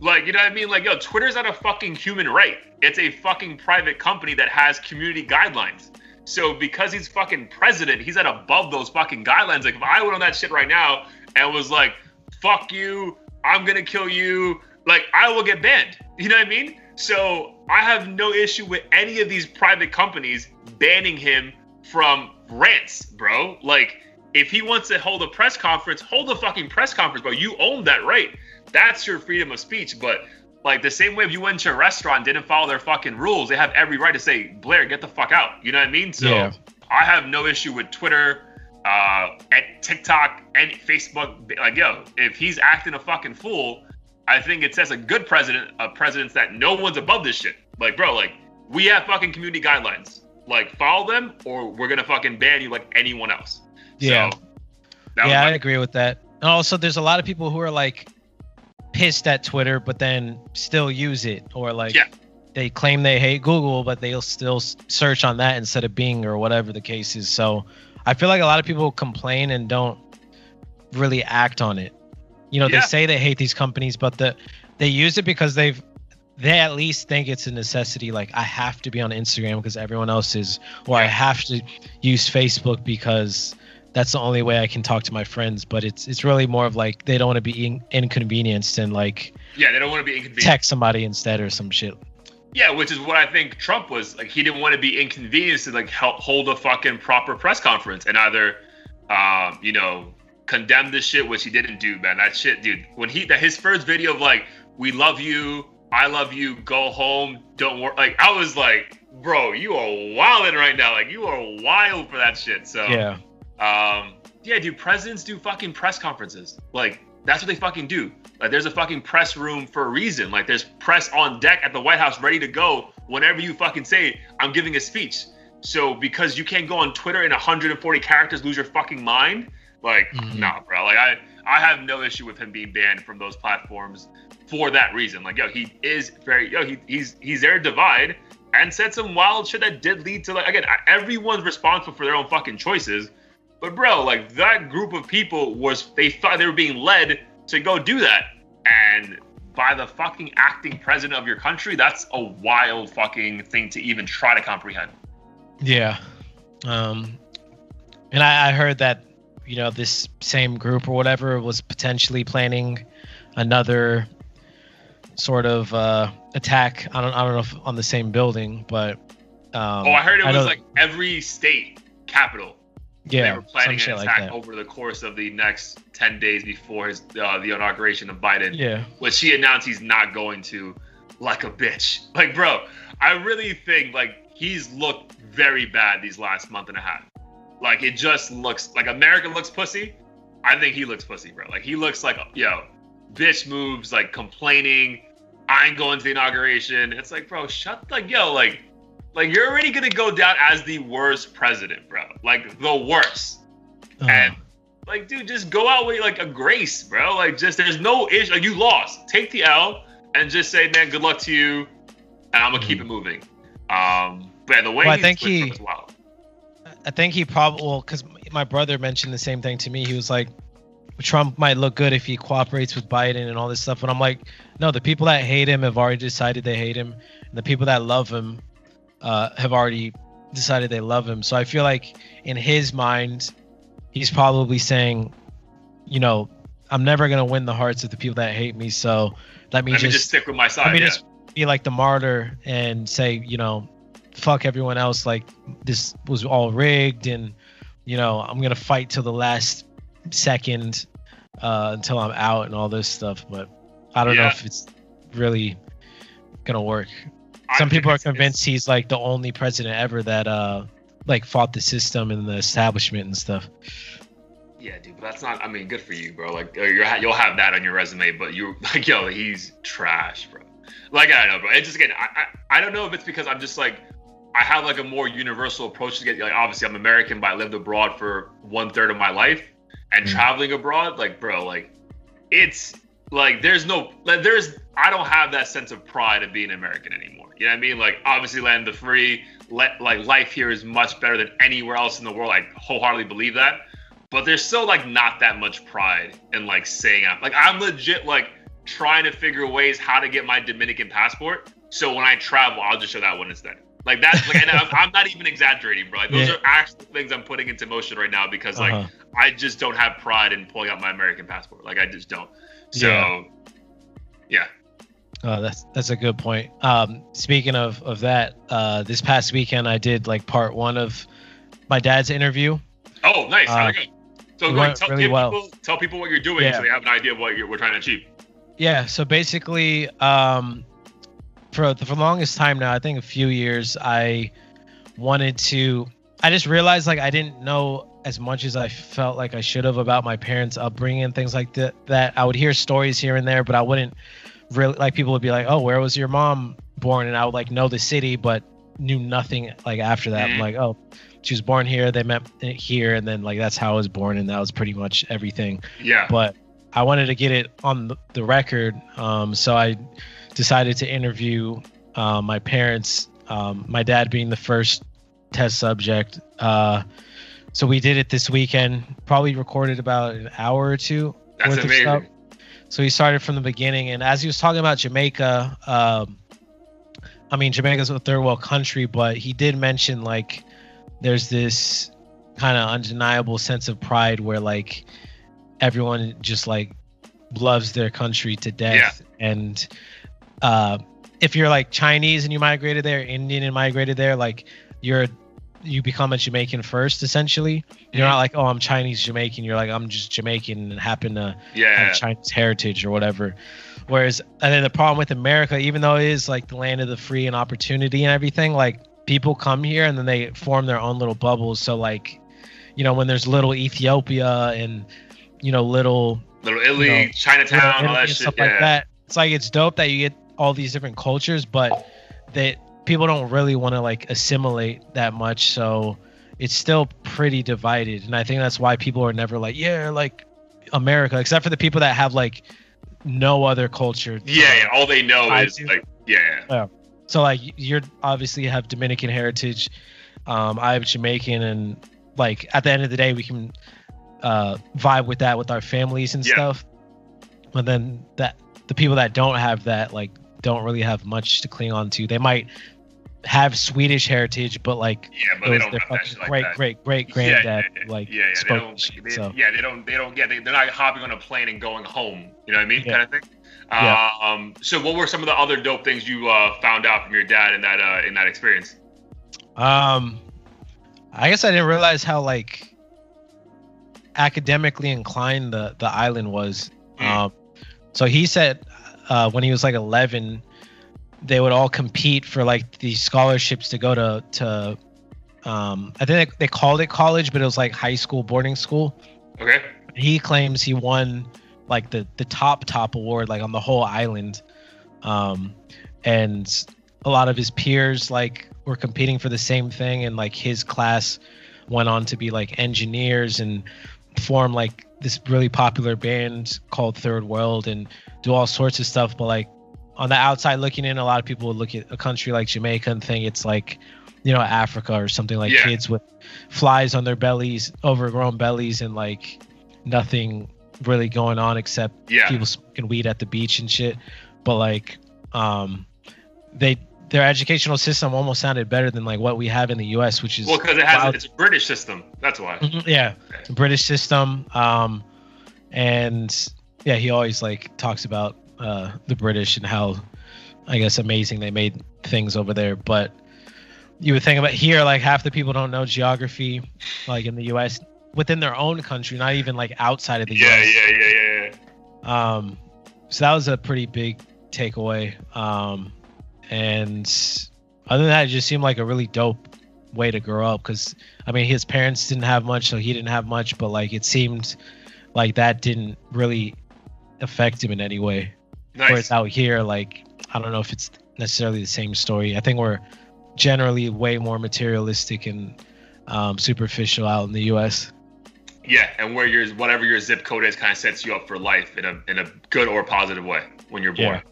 B: Like, you know what I mean? Like, yo, Twitter's not a fucking human right. It's a fucking private company that has community guidelines. So because he's fucking president, he's at above those fucking guidelines. Like, if I went on that shit right now and was like, fuck you, I'm gonna kill you, like, I will get banned. You know what I mean? So I have no issue with any of these private companies banning him from rants, bro. Like, if he wants to hold a press conference, hold a fucking press conference, bro. You own that right. That's your freedom of speech. But like the same way if you went to a restaurant, didn't follow their fucking rules, they have every right to say, Blair, get the fuck out. You know what I mean? So
A: Yeah.
B: I have no issue with Twitter, uh, and TikTok, and Facebook. Like, yo, if he's acting a fucking fool, I think it says a good president, a president's that no one's above this shit. Like, bro, like we have fucking community guidelines. Like, follow them, or we're gonna fucking ban you like anyone else.
A: Yeah.
B: So,
A: yeah, I agree with that. And also, there's a lot of people who are like pissed at Twitter, but then still use it, or like,
B: Yeah.
A: they claim they hate Google, but they'll still search on that instead of Bing or whatever the case is. So I feel like a lot of people complain and don't really act on it. You know, yeah. they say they hate these companies, but the they use it because they've they at least think it's a necessity. Like I have to be on Instagram because everyone else is, or I have to use Facebook because that's the only way I can talk to my friends. But it's it's really more of like they don't want to be in, inconvenienced and like
B: yeah, they don't want to be inconvenienced.
A: Text somebody instead or some shit.
B: Yeah, which is what I think Trump was like. He didn't want to be inconvenienced to like help hold a fucking proper press conference and either, um, you know, condemn this shit, which he didn't do, man. That shit, dude. When he that his first video of like, "We love you, I love you, go home, don't worry." Like I was like, bro, you are wilding right now. Like you are wild for that shit. So
A: yeah,
B: um, yeah, dude. Presidents do fucking press conferences. Like that's what they fucking do. Like there's a fucking press room for a reason. Like there's press on deck at the White House ready to go whenever you fucking say I'm giving a speech. So because you can't go on Twitter in 140 characters, lose your fucking mind. Like, mm-hmm. nah, bro. Like I I have no issue with him being banned from those platforms for that reason. Like, yo, he is very yo, he he's he's there to divide and said some wild shit that did lead to like again, everyone's responsible for their own fucking choices. But bro, like that group of people was they thought they were being led to go do that. And by the fucking acting president of your country, that's a wild fucking thing to even try to comprehend.
A: Yeah. Um and I, I heard that, you know, this same group or whatever was potentially planning another sort of uh attack. I don't I don't know if on the same building, but um,
B: Oh, I heard it was like every state capital yeah, they were planning an attack like over the course of the next ten days before his uh, the inauguration of Biden.
A: Yeah,
B: which he announced he's not going to, like a bitch. Like, bro, I really think like he's looked very bad these last month and a half. Like, it just looks like America looks pussy. I think he looks pussy, bro. Like, he looks like yo, bitch moves, like complaining. I ain't going to the inauguration. It's like, bro, shut like yo, like like you're already gonna go down as the worst president, bro. Like the worst. Uh. And like, dude, just go out with like a grace, bro. Like, just there's no issue. Like, you lost. Take the L and just say, man, good luck to you, and I'm gonna mm. keep it moving. Um, but the way well, I think he,
A: I think he probably well, because my brother mentioned the same thing to me. He was like, Trump might look good if he cooperates with Biden and all this stuff. But I'm like, no, the people that hate him have already decided they hate him. And the people that love him uh, have already decided they love him. So I feel like in his mind, he's probably saying, you know, I'm never gonna win the hearts of the people that hate me. So let me,
B: let
A: just,
B: just, stick with my side.
A: Let me
B: yeah.
A: just be like the martyr and say, you know, fuck everyone else. Like this was all rigged, and you know, I'm gonna fight till the last second uh, until I'm out and all this stuff. But I don't yeah. know if it's really gonna work. Some people are convinced he's like the only president ever that uh like fought the system and the establishment and stuff.
B: Yeah, dude, but that's not. I mean, good for you, bro. Like, you're you'll have that on your resume, but you're like, yo, he's trash, bro. Like, I don't know, bro. It's just again, I, I, I don't know if it's because I'm just like, I have like a more universal approach to get. Like, obviously, I'm American, but I lived abroad for one third of my life, and mm-hmm. traveling abroad, like, bro, like, it's like there's no, like, there's. I don't have that sense of pride of being American anymore. You know what I mean? Like obviously land the free, let like life here is much better than anywhere else in the world. I wholeheartedly believe that. But there's still like not that much pride in like saying I'm like I'm legit like trying to figure ways how to get my Dominican passport. So when I travel, I'll just show that one instead. Like that's like I'm, I'm, not even exaggerating, bro. Like, those yeah. are actual things I'm putting into motion right now because like uh-huh. I just don't have pride in pulling out my American passport. Like I just don't. So yeah. yeah.
A: Oh, that's that's a good point. Um, speaking of of that, uh, this past weekend I did like part one of my dad's interview.
B: Oh, nice. Uh, so like, tell, really well. people, tell people what you're doing yeah. so they have an idea of what you're, we're trying to achieve.
A: Yeah. So basically, um, for the, for the longest time now, I think a few years, I wanted to. I just realized like I didn't know as much as I felt like I should have about my parents' upbringing and things like that. That I would hear stories here and there, but I wouldn't really like people would be like, "Oh, where was your mom born?" And I would like know the city, but knew nothing like after that. Mm-hmm. Like, "Oh, she was born here. They met here, and then like that's how I was born, and that was pretty much everything."
B: Yeah.
A: But I wanted to get it on the record, um, so I decided to interview uh, my parents, um, my dad being the first test subject. Uh, so we did it this weekend. Probably recorded about an hour or two.
B: That's
A: worth of stuff.
B: amazing.
A: So he started from the beginning, and as he was talking about Jamaica, um, I mean Jamaica's a third world country, but he did mention like there's this kind of undeniable sense of pride where like everyone just like loves their country to death, and uh, if you're like Chinese and you migrated there, Indian and migrated there, like you're you become a Jamaican first essentially. You're mm-hmm. not like, oh, I'm Chinese Jamaican. You're like, I'm just Jamaican and happen to
B: Yeah.
A: have Chinese heritage or whatever. Whereas, and then the problem with America, even though it is like the land of the free and opportunity and everything, like people come here and then they form their own little bubbles. So like, you know, when there's little Ethiopia and you know little
B: Little Italy,
A: you know,
B: Chinatown,
A: little
B: all that shit.
A: stuff
B: yeah.
A: like that. It's like it's dope that you get all these different cultures, but that people don't really want to like assimilate that much. So it's still pretty divided, and I think that's why people are never like, yeah, like America, except for the people that have like no other culture.
B: Yeah, yeah. All they know is like, yeah,
A: So like you're obviously have Dominican heritage. Um, I have Jamaican, and like at the end of the day, we can uh, vibe with that with our families and
B: Yeah.
A: stuff. But then that the people that don't have that like don't really have much to cling on to. They might have Swedish heritage, but like
B: yeah. But they don't
A: their fucking
B: like
A: great
B: that.
A: great great granddad
B: yeah, yeah.
A: like
B: yeah, yeah, they
A: spoke
B: don't,
A: shit,
B: they,
A: so
B: yeah, they don't, they don't, yeah, they, they're not hopping on a plane and going home. You know what I mean, kind of thing.
A: Yeah.
B: Um, so what were some of the other dope things you uh, found out from your dad in that uh, in that experience?
A: Um, I guess I didn't realize how like academically inclined the the island was.
B: Hmm.
A: Um, so he said uh, when he was like 11, they would all compete for like these scholarships to go to to. Um, I think they, they called it college, but it was like high school boarding school.
B: Okay.
A: He claims he won like the the top top award like on the whole island, um, and a lot of his peers like were competing for the same thing, and like his class went on to be like engineers and form like this really popular band called Third World and do all sorts of stuff. But like on the outside looking in, a lot of people would look at a country like Jamaica and think it's like, you know, Africa or something like
B: Yeah.
A: kids with flies on their bellies, overgrown bellies, and like nothing really going on except
B: Yeah.
A: people smoking weed at the beach and shit. But like, um, they their educational system almost sounded better than like what we have in the U.S., which is
B: Well, because it has
A: wild.
B: it's a British system. That's why.
A: Mhm, yeah, a British system. Um, and yeah, he always like talks about uh, the British and how I guess amazing they made things over there. But you would think about here, like half the people don't know geography, like in the U.S. within their own country, not even like outside of the
B: Yeah,
A: U.S.
B: yeah, yeah, yeah, yeah.
A: Um, so that was a pretty big takeaway. Um, and other than that, it just seemed like a really dope way to grow up. Because I mean, his parents didn't have much, so he didn't have much. But like, it seemed like that didn't really affect him in any way.
B: Nice.
A: Whereas out here, like, I don't know if it's necessarily the same story. I think we're generally way more materialistic and um, superficial out in the U.S.
B: Yeah, and where your whatever your zip code is kind of sets you up for life in a in a good or positive way when you're born.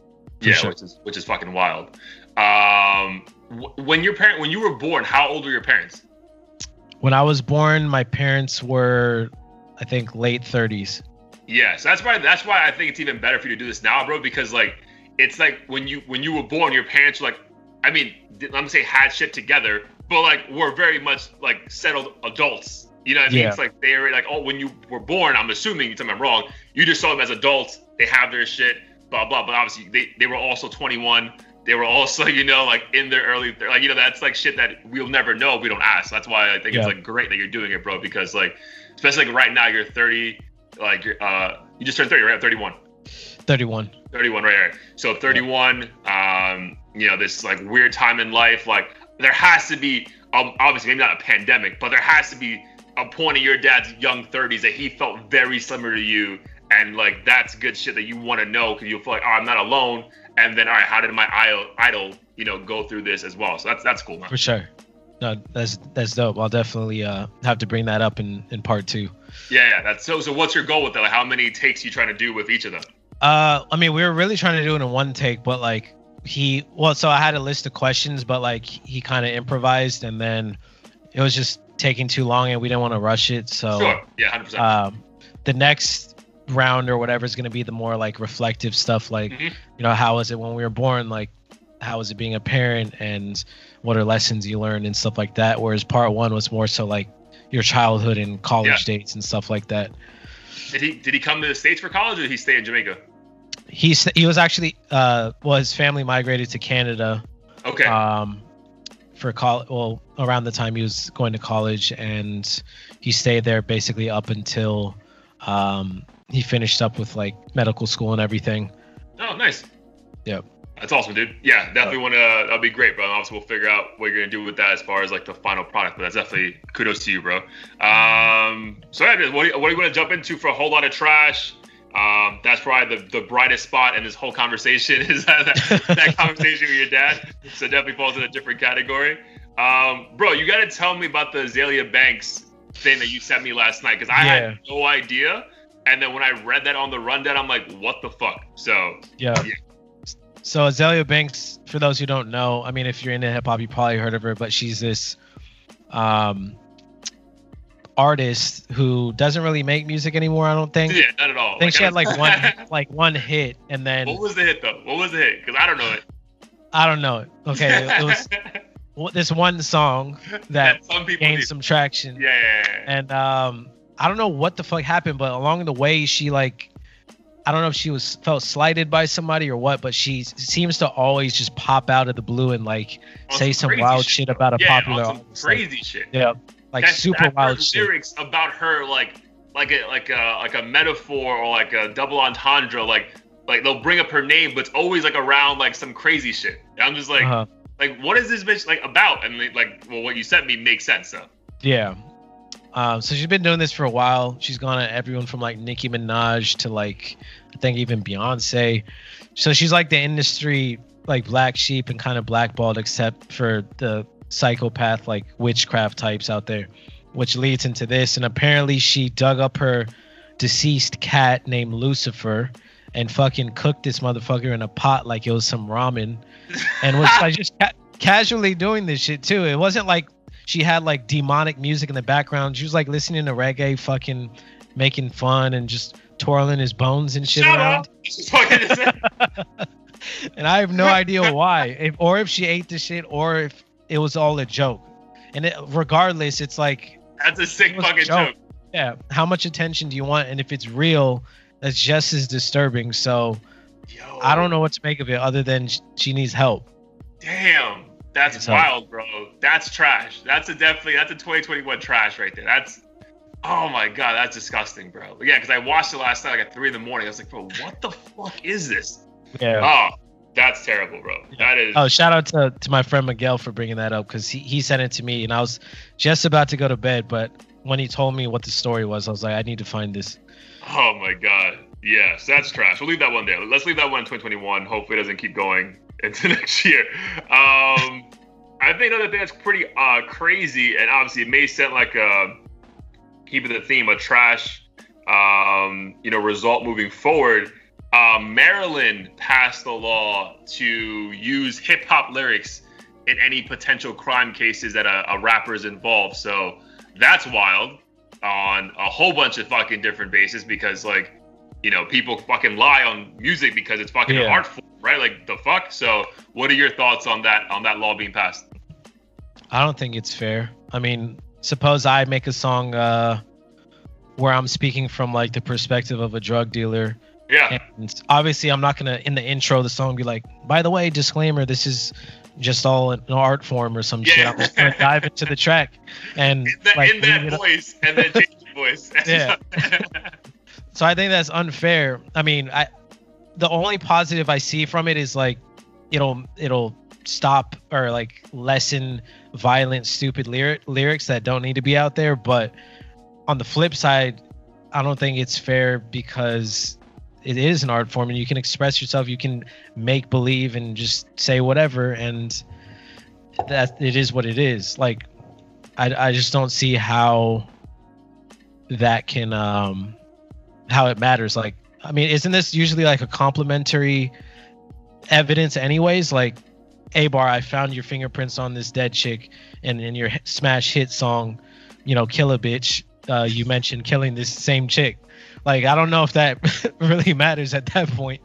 A: Yeah,
B: Yeah,
A: sure.
B: which is which is fucking wild. Um, wh- when your parent when you were born, how old were your parents?
A: When I was born, my parents were, I think, late 30s.
B: Yeah, so that's why that's why I think it's even better for you to do this now, bro. Because like it's like when you when you were born, your parents were like, I mean, I'm gonna say had shit together, but like were very much like settled adults. You know what I mean?
A: Yeah.
B: It's like they were like, oh, when you were born, I'm assuming, you tell me I'm wrong, you just saw them as adults. They have their shit, blah blah. But obviously, they they were also 21. They were also, you know, like in their early, like you know, that's like shit that we'll never know. if We don't ask. That's why I think
A: Yeah.
B: it's like great that you're doing it, bro. Because like, especially like right now, you're 30. Like uh, you just turned 30, right? 31.
A: 31.
B: 31 right, right so 31 um you know this like weird time in life like there has to be um, obviously maybe not a pandemic but there has to be a point in your dad's young 30s that he felt very similar to you and like that's good shit that you want to know because you feel like oh i'm not alone and then all right how did my idol idol you know go through this as well so that's that's cool man
A: For sure. No, that's that's dope. I'll definitely uh, have to bring that up in, in part two.
B: yeah yeah that's so so what's your goal with that like how many takes you trying to do with each of them
A: Uh, I mean, we were really trying to do it in one take, but like he well, so I had a list of questions, but like he kind of improvised, and then it was just taking too long, and we didn't want to rush it. So
B: Sure. Yeah, hundred percent.
A: um, the next round or whatever is going to be the more like reflective stuff like
B: Mhm.
A: you know how was it when we were born like how was it being a parent and what are lessons you learned and stuff like that whereas part one was more so like your childhood and college dates and stuff like that
B: Did he did he come to the states for college, or did he stay in Jamaica?
A: he he was actually uh well his family migrated to canada
B: Okay.
A: um for college well around the time he was going to college and he stayed there basically up until um he finished up with like medical school and everything
B: oh, nice.
A: Yep.
B: That's awesome, dude. Yeah, definitely want to. That'll be great, bro. And obviously, we'll figure out what you're gonna do with that as far as like the final product. But that's definitely kudos to you, bro. Um, so yeah, what do you, what do you want to jump into for a whole lot of trash? Um, that's probably the, the brightest spot in this whole conversation is that, that conversation with your dad. So definitely falls in a different category. Um, bro, you got to tell me about the Azealia Banks thing that you sent me last night because I
A: Yeah.
B: had no idea. And then when I read that on the rundown, I'm like, what the fuck? So
A: Yeah.
B: Yeah.
A: So Azealia Banks, for those who don't know, I mean, if you're into hip hop, you probably heard of her, but she's this um, artist who doesn't really make music anymore. I don't think.
B: yeah, not at all.
A: I think she had like one like one hit, and then
B: what was the hit though? What was the hit? Because I don't know it.
A: I don't know. It. Okay, it was this one song that
B: some
A: gained some traction,
B: Yeah, yeah, yeah.
A: and um, I don't know what the fuck happened, but along the way, she like. I don't know if she was felt slighted by somebody or what, but she seems to always just pop out of the blue and like
B: On
A: say some
B: crazy
A: wild shit about a
B: yeah,
A: popular
B: on some
A: artist. Like,
B: crazy shit.
A: yeah, like
B: That's-
A: super
B: I've
A: wild
B: heard
A: shit.
B: lyrics about her like like a like a like a metaphor or like a double entendre like like they'll bring up her name but it's always like around like some crazy shit And i'm just like
A: Uh-huh.
B: like what is this bitch like about and they- like well what you sent me makes sense though
A: Yeah. Um, so she's been doing this for a while. She's gone at everyone from like Nicki Minaj to like I think even Beyonce. So she's like the industry like black sheep and kind of blackballed except for the psychopath like witchcraft types out there, which leads into this. And apparently she dug up her deceased cat named Lucifer and fucking cooked this motherfucker in a pot like it was some ramen and was like just ca- casually doing this shit too. It wasn't like she had like demonic music in the background. She was like listening to reggae, fucking making fun and just twirling his bones and shit
B: Shut
A: around. And I have no idea why, if, or if she ate the shit, or if it was all a joke. And it, regardless, it's like,
B: that's a sick
A: was a
B: fucking
A: joke.
B: joke
A: yeah, how much attention do you want? And if it's real, that's just as disturbing. So
B: Yo,
A: I don't know what to make of it, other than she needs help.
B: damn that's
A: It's,
B: wild bro that's trash that's a definitely that's a 2021 trash right there that's Oh my god, that's disgusting, bro. Yeah, because I watched it last night like at three in the morning. I was like, bro, what the fuck is this?
A: Yeah.
B: Oh, that's terrible, bro. That is.
A: Oh, shout out to, to my friend Miguel for bringing that up because he, he sent it to me and I was just about to go to bed. But when he told me what the story was, I was like, I need to find this.
B: Oh my god. Yes, that's trash. We'll leave that one there. Let's leave that one in 2021. Hopefully, it doesn't keep going into next year. Um, I think another thing that's pretty uh, crazy, and obviously it may sound like a keeping the theme of trash, um, you know, result moving forward. Uh, Maryland passed the law to use hip hop lyrics in any potential crime cases that a, a rapper is involved. So that's wild on a whole bunch of fucking different bases because like you know people fucking lie on music because it's fucking an
A: Yeah.
B: art form right like the fuck so what are your thoughts on that on that law being passed
A: I don't think it's fair. I mean, suppose I make a song uh, where I'm speaking from like the perspective of a drug dealer.
B: yeah
A: And obviously, I'm not to, in the intro of the song, be like, by the way, disclaimer, this is just all an art form or some shit.
B: Yeah.
A: I'm just to dive into the track and
B: in, that,
A: like,
B: in that
A: leave it up-
B: voice and then change your voice
A: Yeah. So I think that's unfair. I mean, I the only positive I see from it is like it'll it'll stop or like lessen violent, stupid lyric lyrics that don't need to be out there. But on the flip side, I don't think it's fair because it is an art form and you can express yourself. You can make believe and just say whatever, and that it is what it is. Like, I I just don't see how that can um how it matters like i mean isn't this usually like a complimentary evidence anyways. Like, A bar, I found your fingerprints on this dead chick, and in your smash hit song, you know, "Kill a Bitch," uh, you mentioned killing this same chick. Like, I don't know if that really matters at that point,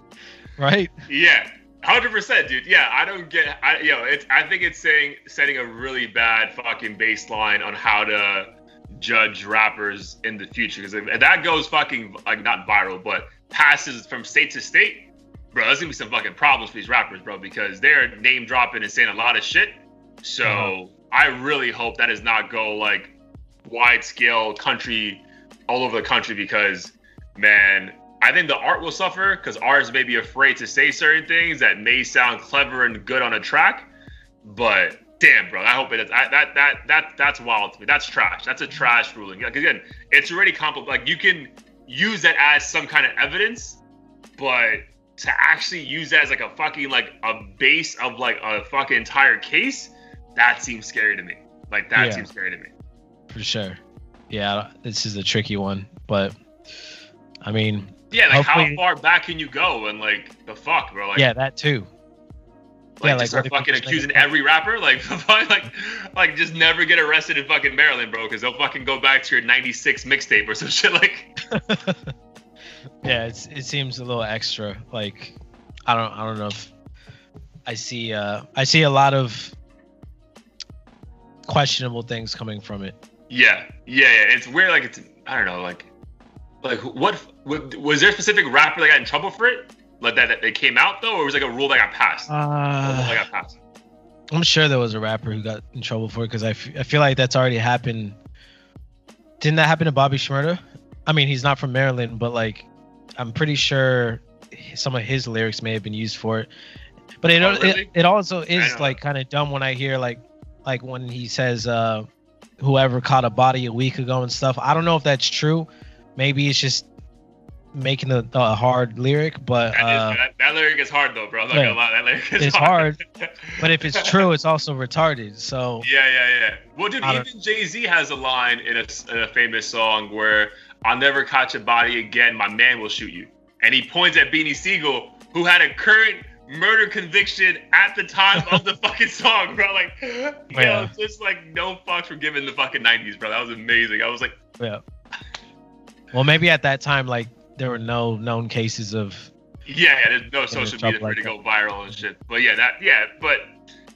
A: right?
B: Yeah, hundred percent, dude. Yeah, I don't get. I yo, it's. I think it's saying setting a really bad fucking baseline on how to judge rappers in the future because if that goes fucking like not viral, but passes from state to state, bro, there's gonna be some fucking problems for these rappers, bro, because they're name dropping and saying a lot of shit. So uh-huh. I really hope that does not go like wide scale country all over the country because man, I think the art will suffer because artists may be afraid to say certain things that may sound clever and good on a track, but damn, bro, I hope it is. I, that that that that's wild to me. That's trash. That's a trash ruling. Like again, it's already complicated. Like you can use that as some kind of evidence, but to actually use that as like a fucking like a base of like a fucking entire case, that seems scary to me. Like that yeah, seems scary to me.
A: For sure. Yeah, this is a tricky one, but I mean,
B: yeah, like how far back can you go and like the fuck, bro? Like,
A: yeah, that too.
B: Like, yeah, just like fucking accusing every rapper, like, like, like, just never get arrested in fucking Maryland, bro, because they'll fucking go back to your '96 mixtape or some shit, like.
A: yeah, it's it seems a little extra. Like, I don't, I don't know if I see, uh, I see a lot of questionable things coming from it.
B: Yeah, yeah, yeah. It's weird. Like, it's, I don't know, like, like what, what was there a specific rapper that got in trouble for it? Like that, that they came out though, or was like a rule that got passed?
A: Uh,
B: that
A: got passed. I'm sure there was a rapper who got in trouble for it because I, f- I feel like that's already happened. Didn't that happen to Bobby Shmurda? I mean, he's not from Maryland, but like, I'm pretty sure some of his lyrics may have been used for it. But it oh, really? it, it, also is like kind of dumb when I hear like like when he says uh whoever caught a body a week ago and stuff. I don't know if that's true. Maybe it's just making a, a hard lyric, but
B: that, uh, is, that, that, lyric is hard though, bro. I'm not yeah, gonna lie, that lyric is
A: it's hard. hard. but if it's true, it's also retarded. So
B: yeah, yeah, yeah. Well, dude, even Jay Z has a line in a, in a famous song where "I'll never catch a body again. My man will shoot you," and he points at Beanie Sigel, who had a current murder conviction at the time of the fucking song, bro. Like, yeah. know, just like no fucks were given the fucking '90s, bro. That was amazing. I was like,
A: yeah. Well, maybe at that time, like there were no known cases of.
B: Yeah, yeah there's no social media for like to go viral and shit. But yeah, that yeah, but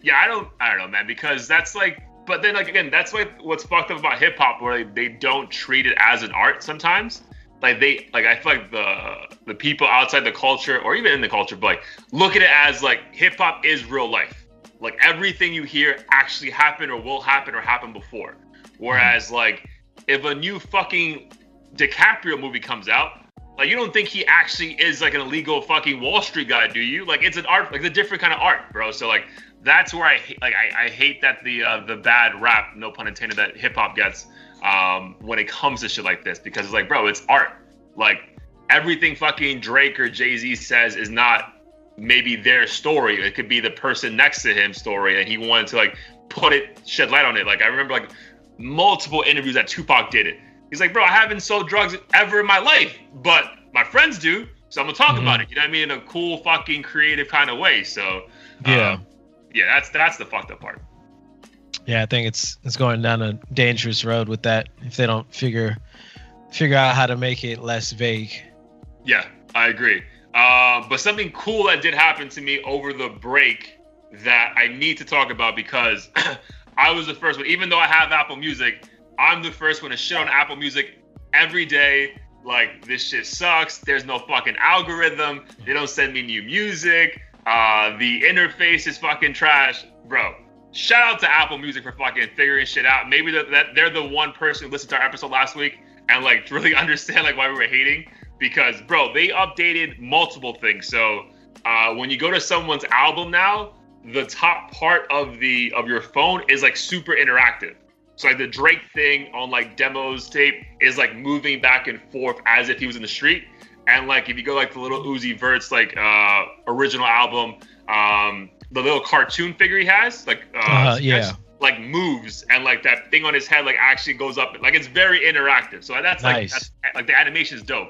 B: yeah, I don't I don't know, man, because that's like. But then, like again, that's like what's fucked up about hip hop, where like, they don't treat it as an art sometimes. Like they, like I feel like the the people outside the culture, or even in the culture, but like look at it as like hip hop is real life. Like everything you hear actually happened or will happen or happened before. Whereas like if a new fucking DiCaprio movie comes out, like you don't think he actually is like an illegal fucking Wall Street guy, do you? Like it's an art, like a different kind of art, bro. So like that's where I like I, I hate that the uh, the bad rap, no pun intended, that hip hop gets um, when it comes to shit like this because it's like, bro, it's art. Like everything fucking Drake or Jay Z says is not maybe their story. It could be the person next to him story, and he wanted to like put it, shed light on it. Like I remember like multiple interviews that Tupac did it He's like, bro, I haven't sold drugs ever in my life, but my friends do. So I'm gonna talk mm-hmm. about it. You know what I mean? In a cool, fucking, creative kind of way. So
A: yeah,
B: um, yeah, that's that's the fucked up part.
A: Yeah, I think it's it's going down a dangerous road with that if they don't figure figure out how to make it less vague.
B: Yeah, I agree. Uh, but something cool that did happen to me over the break that I need to talk about because I was the first one, even though I have Apple Music, I'm the first one to shit on Apple Music every day. Like this shit sucks. There's no fucking algorithm. They don't send me new music. Uh, the interface is fucking trash, bro. Shout out to Apple Music for fucking figuring shit out. Maybe that they're the one person who listened to our episode last week and like really understand like why we were hating because bro, they updated multiple things. So uh, when you go to someone's album now, the top part of the of your phone is like super interactive. So like the Drake thing on like demos tape is like moving back and forth as if he was in the street. And like if you go like the Lil Uzi Vert's like uh original album, um the little cartoon figure he has, like uh, uh
A: yeah.
B: like moves and like that thing on his head like actually goes up. Like it's very interactive. So that's like
A: nice.
B: that's, like the animation is dope.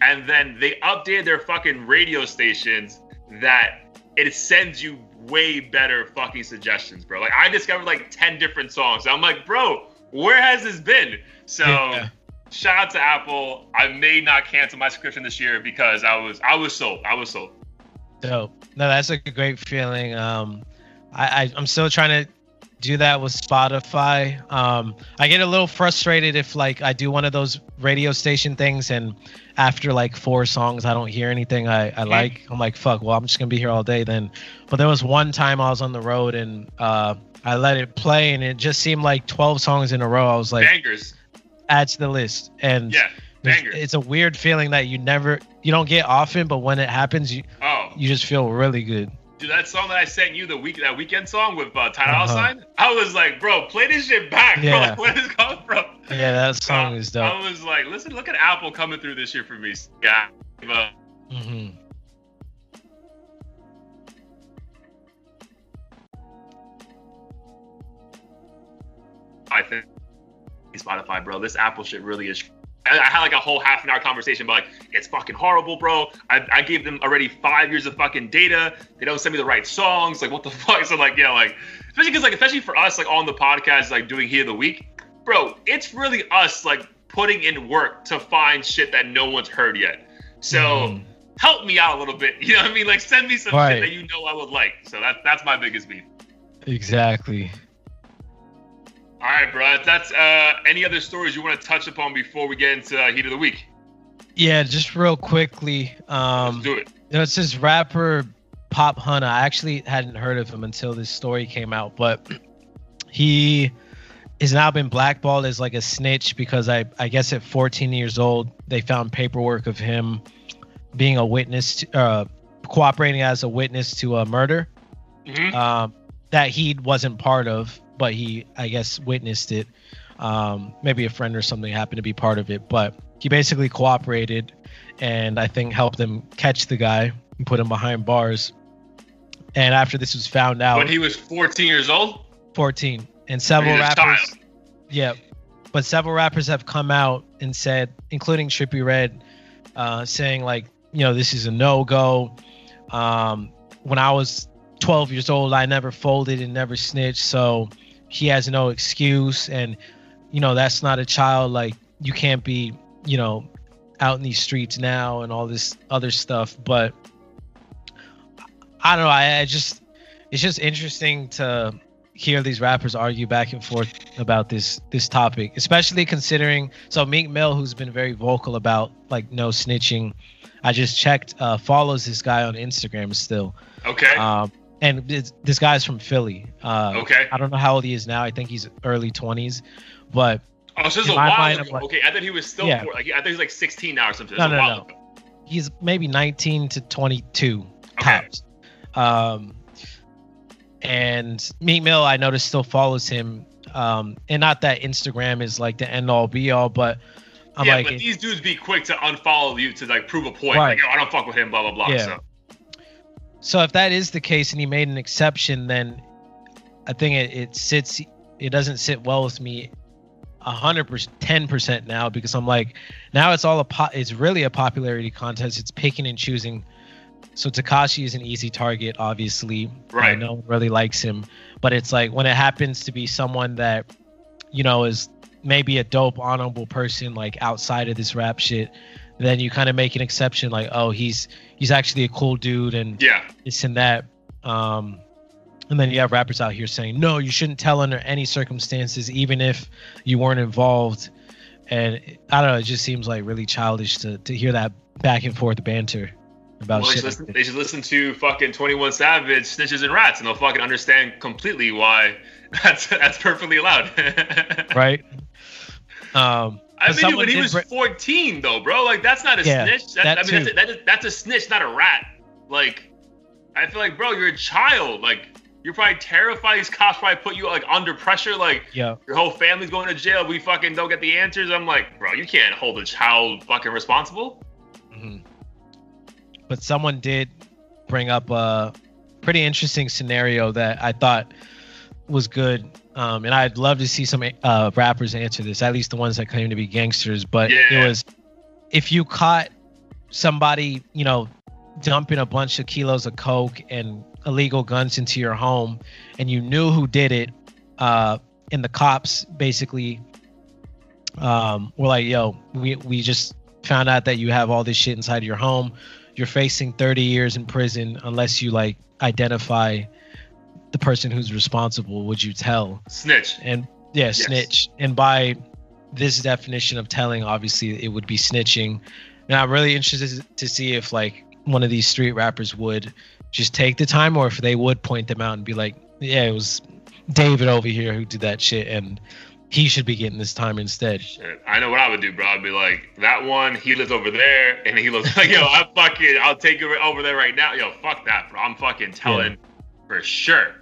B: And then they updated their fucking radio stations that it sends you way better fucking suggestions, bro. Like I discovered like 10 different songs. I'm like, bro, where has this been? So yeah. shout out to Apple. I may not cancel my subscription this year because I was I was sold. I was sold.
A: Dope. No, that's a great feeling. Um I, I I'm still trying to do that with Spotify. Um, I get a little frustrated if like I do one of those radio station things and after like four songs I don't hear anything I, I like. I'm like, fuck, well I'm just gonna be here all day then. But there was one time I was on the road and uh, I let it play and it just seemed like 12 songs in a row. I was like,
B: bangers.
A: Add to the list. And
B: yeah, bangers.
A: It's a weird feeling that you never, you don't get often, but when it happens, you,
B: oh.
A: you just feel really good.
B: Dude, that song that I sent you the week that weekend song with uh, Ty uh-huh. Sign, I was like, bro, play this shit back, yeah. bro. Where does it come from?
A: Yeah, that song is dope.
B: I was like, listen, look at Apple coming through this year for me. Yeah.
A: Mm-hmm.
B: I think Spotify, bro. This Apple shit really is I, had like a whole half an hour conversation about like it's fucking horrible, bro. I, I gave them already five years of fucking data. They don't send me the right songs. Like what the fuck? So like yeah, like especially because like especially for us like on the podcast like doing here the week, bro. It's really us like putting in work to find shit that no one's heard yet. So. Mm. Help me out a little bit, you know what I mean? Like, send me some right. shit that you know I would like. So that that's my biggest beef.
A: Exactly.
B: All right, bro. That's uh, any other stories you want to touch upon before we get into uh, heat of the week?
A: Yeah, just real quickly. Um,
B: Let's do it.
A: You know, it's this rapper Pop Hunter. I actually hadn't heard of him until this story came out, but he has now been blackballed as like a snitch because I I guess at 14 years old they found paperwork of him being a witness, to, uh, cooperating as a witness to a murder mm-hmm. um, that he wasn't part of but he I guess witnessed it. Um, maybe a friend or something happened to be part of it, but he basically cooperated and I think helped them catch the guy and put him behind bars. And after this was found out,
B: when he was 14 years old,
A: 14, and several rappers, yeah, but several rappers have come out and said, including Trippie Redd, uh, saying like, you know, this is a no go. Um, when I was 12 years old, I never folded and never snitched, so he has no excuse and you know that's not a child like you can't be you know out in these streets now and all this other stuff but i don't know i, I just it's just interesting to hear these rappers argue back and forth about this this topic especially considering so meek mill who's been very vocal about like no snitching i just checked uh follows this guy on instagram still.
B: Okay.
A: Um and this guy's from Philly. Uh,
B: okay.
A: I don't know how old he is now. I think he's early twenties, but
B: oh, so this is a while ago. Like, okay, I thought he was still yeah. like I think he's like 16 now or something. No, no, no. Ago.
A: He's maybe 19 to 22 okay. tops. Um, and Meek Mill, I noticed still follows him. Um, and not that Instagram is like the end all be all, but I'm yeah, like, but
B: these dudes be quick to unfollow you to like prove a point. Right. Like, I don't fuck with him, blah blah blah. Yeah. So.
A: So if that is the case and he made an exception, then I think it, it sits it doesn't sit well with me a hundred percent ten percent now because I'm like now it's all a po- it's really a popularity contest. It's picking and choosing. So Tekashi is an easy target, obviously.
B: Right.
A: no one really likes him. But it's like when it happens to be someone that, you know, is maybe a dope, honorable person like outside of this rap shit, then you kind of make an exception like oh he's he's actually a cool dude and
B: yeah.
A: this and that. Um and then you have rappers out here saying no you shouldn't tell under any circumstances even if you weren't involved. And i don't know it just seems like really childish to to hear that back and forth banter about
B: well,
A: shit
B: they, should listen, they should listen to fucking 21 savage snitches and rats and they'll fucking understand completely why that's that's perfectly allowed.
A: Right? Um
B: I mean, when he was 14, though, bro, like that's not a yeah, snitch. That, that I mean, that's a, that is, that's a snitch, not a rat. Like, I feel like, bro, you're a child. Like, you're probably terrified. These cops probably put you like under pressure. Like,
A: yeah,
B: your whole family's going to jail. We fucking don't get the answers. I'm like, bro, you can't hold a child fucking responsible.
A: Mm-hmm. But someone did bring up a pretty interesting scenario that I thought was good um, and I'd love to see some uh, rappers answer this, at least the ones that claim to be gangsters. But
B: yeah.
A: it was if you caught somebody, you know, dumping a bunch of kilos of coke and illegal guns into your home, and you knew who did it, uh, and the cops basically um, were like, "Yo, we we just found out that you have all this shit inside your home. You're facing 30 years in prison unless you like identify the person who's responsible. Would you tell?
B: Snitch.
A: And yeah,
B: Yes.
A: snitch. And by this definition of telling, obviously it would be snitching. And I'm really interested to see if like one of these street rappers would just take the time or if they would point them out and be like, yeah, it was David over here who did that shit and he should be getting this time instead.
B: Shit, I know what I would do, bro. I'd be like, that one, he lives over there, and he lives like, yo, I'm fucking, I'll take it over there right now. Yo, fuck that, bro. I'm fucking telling for sure.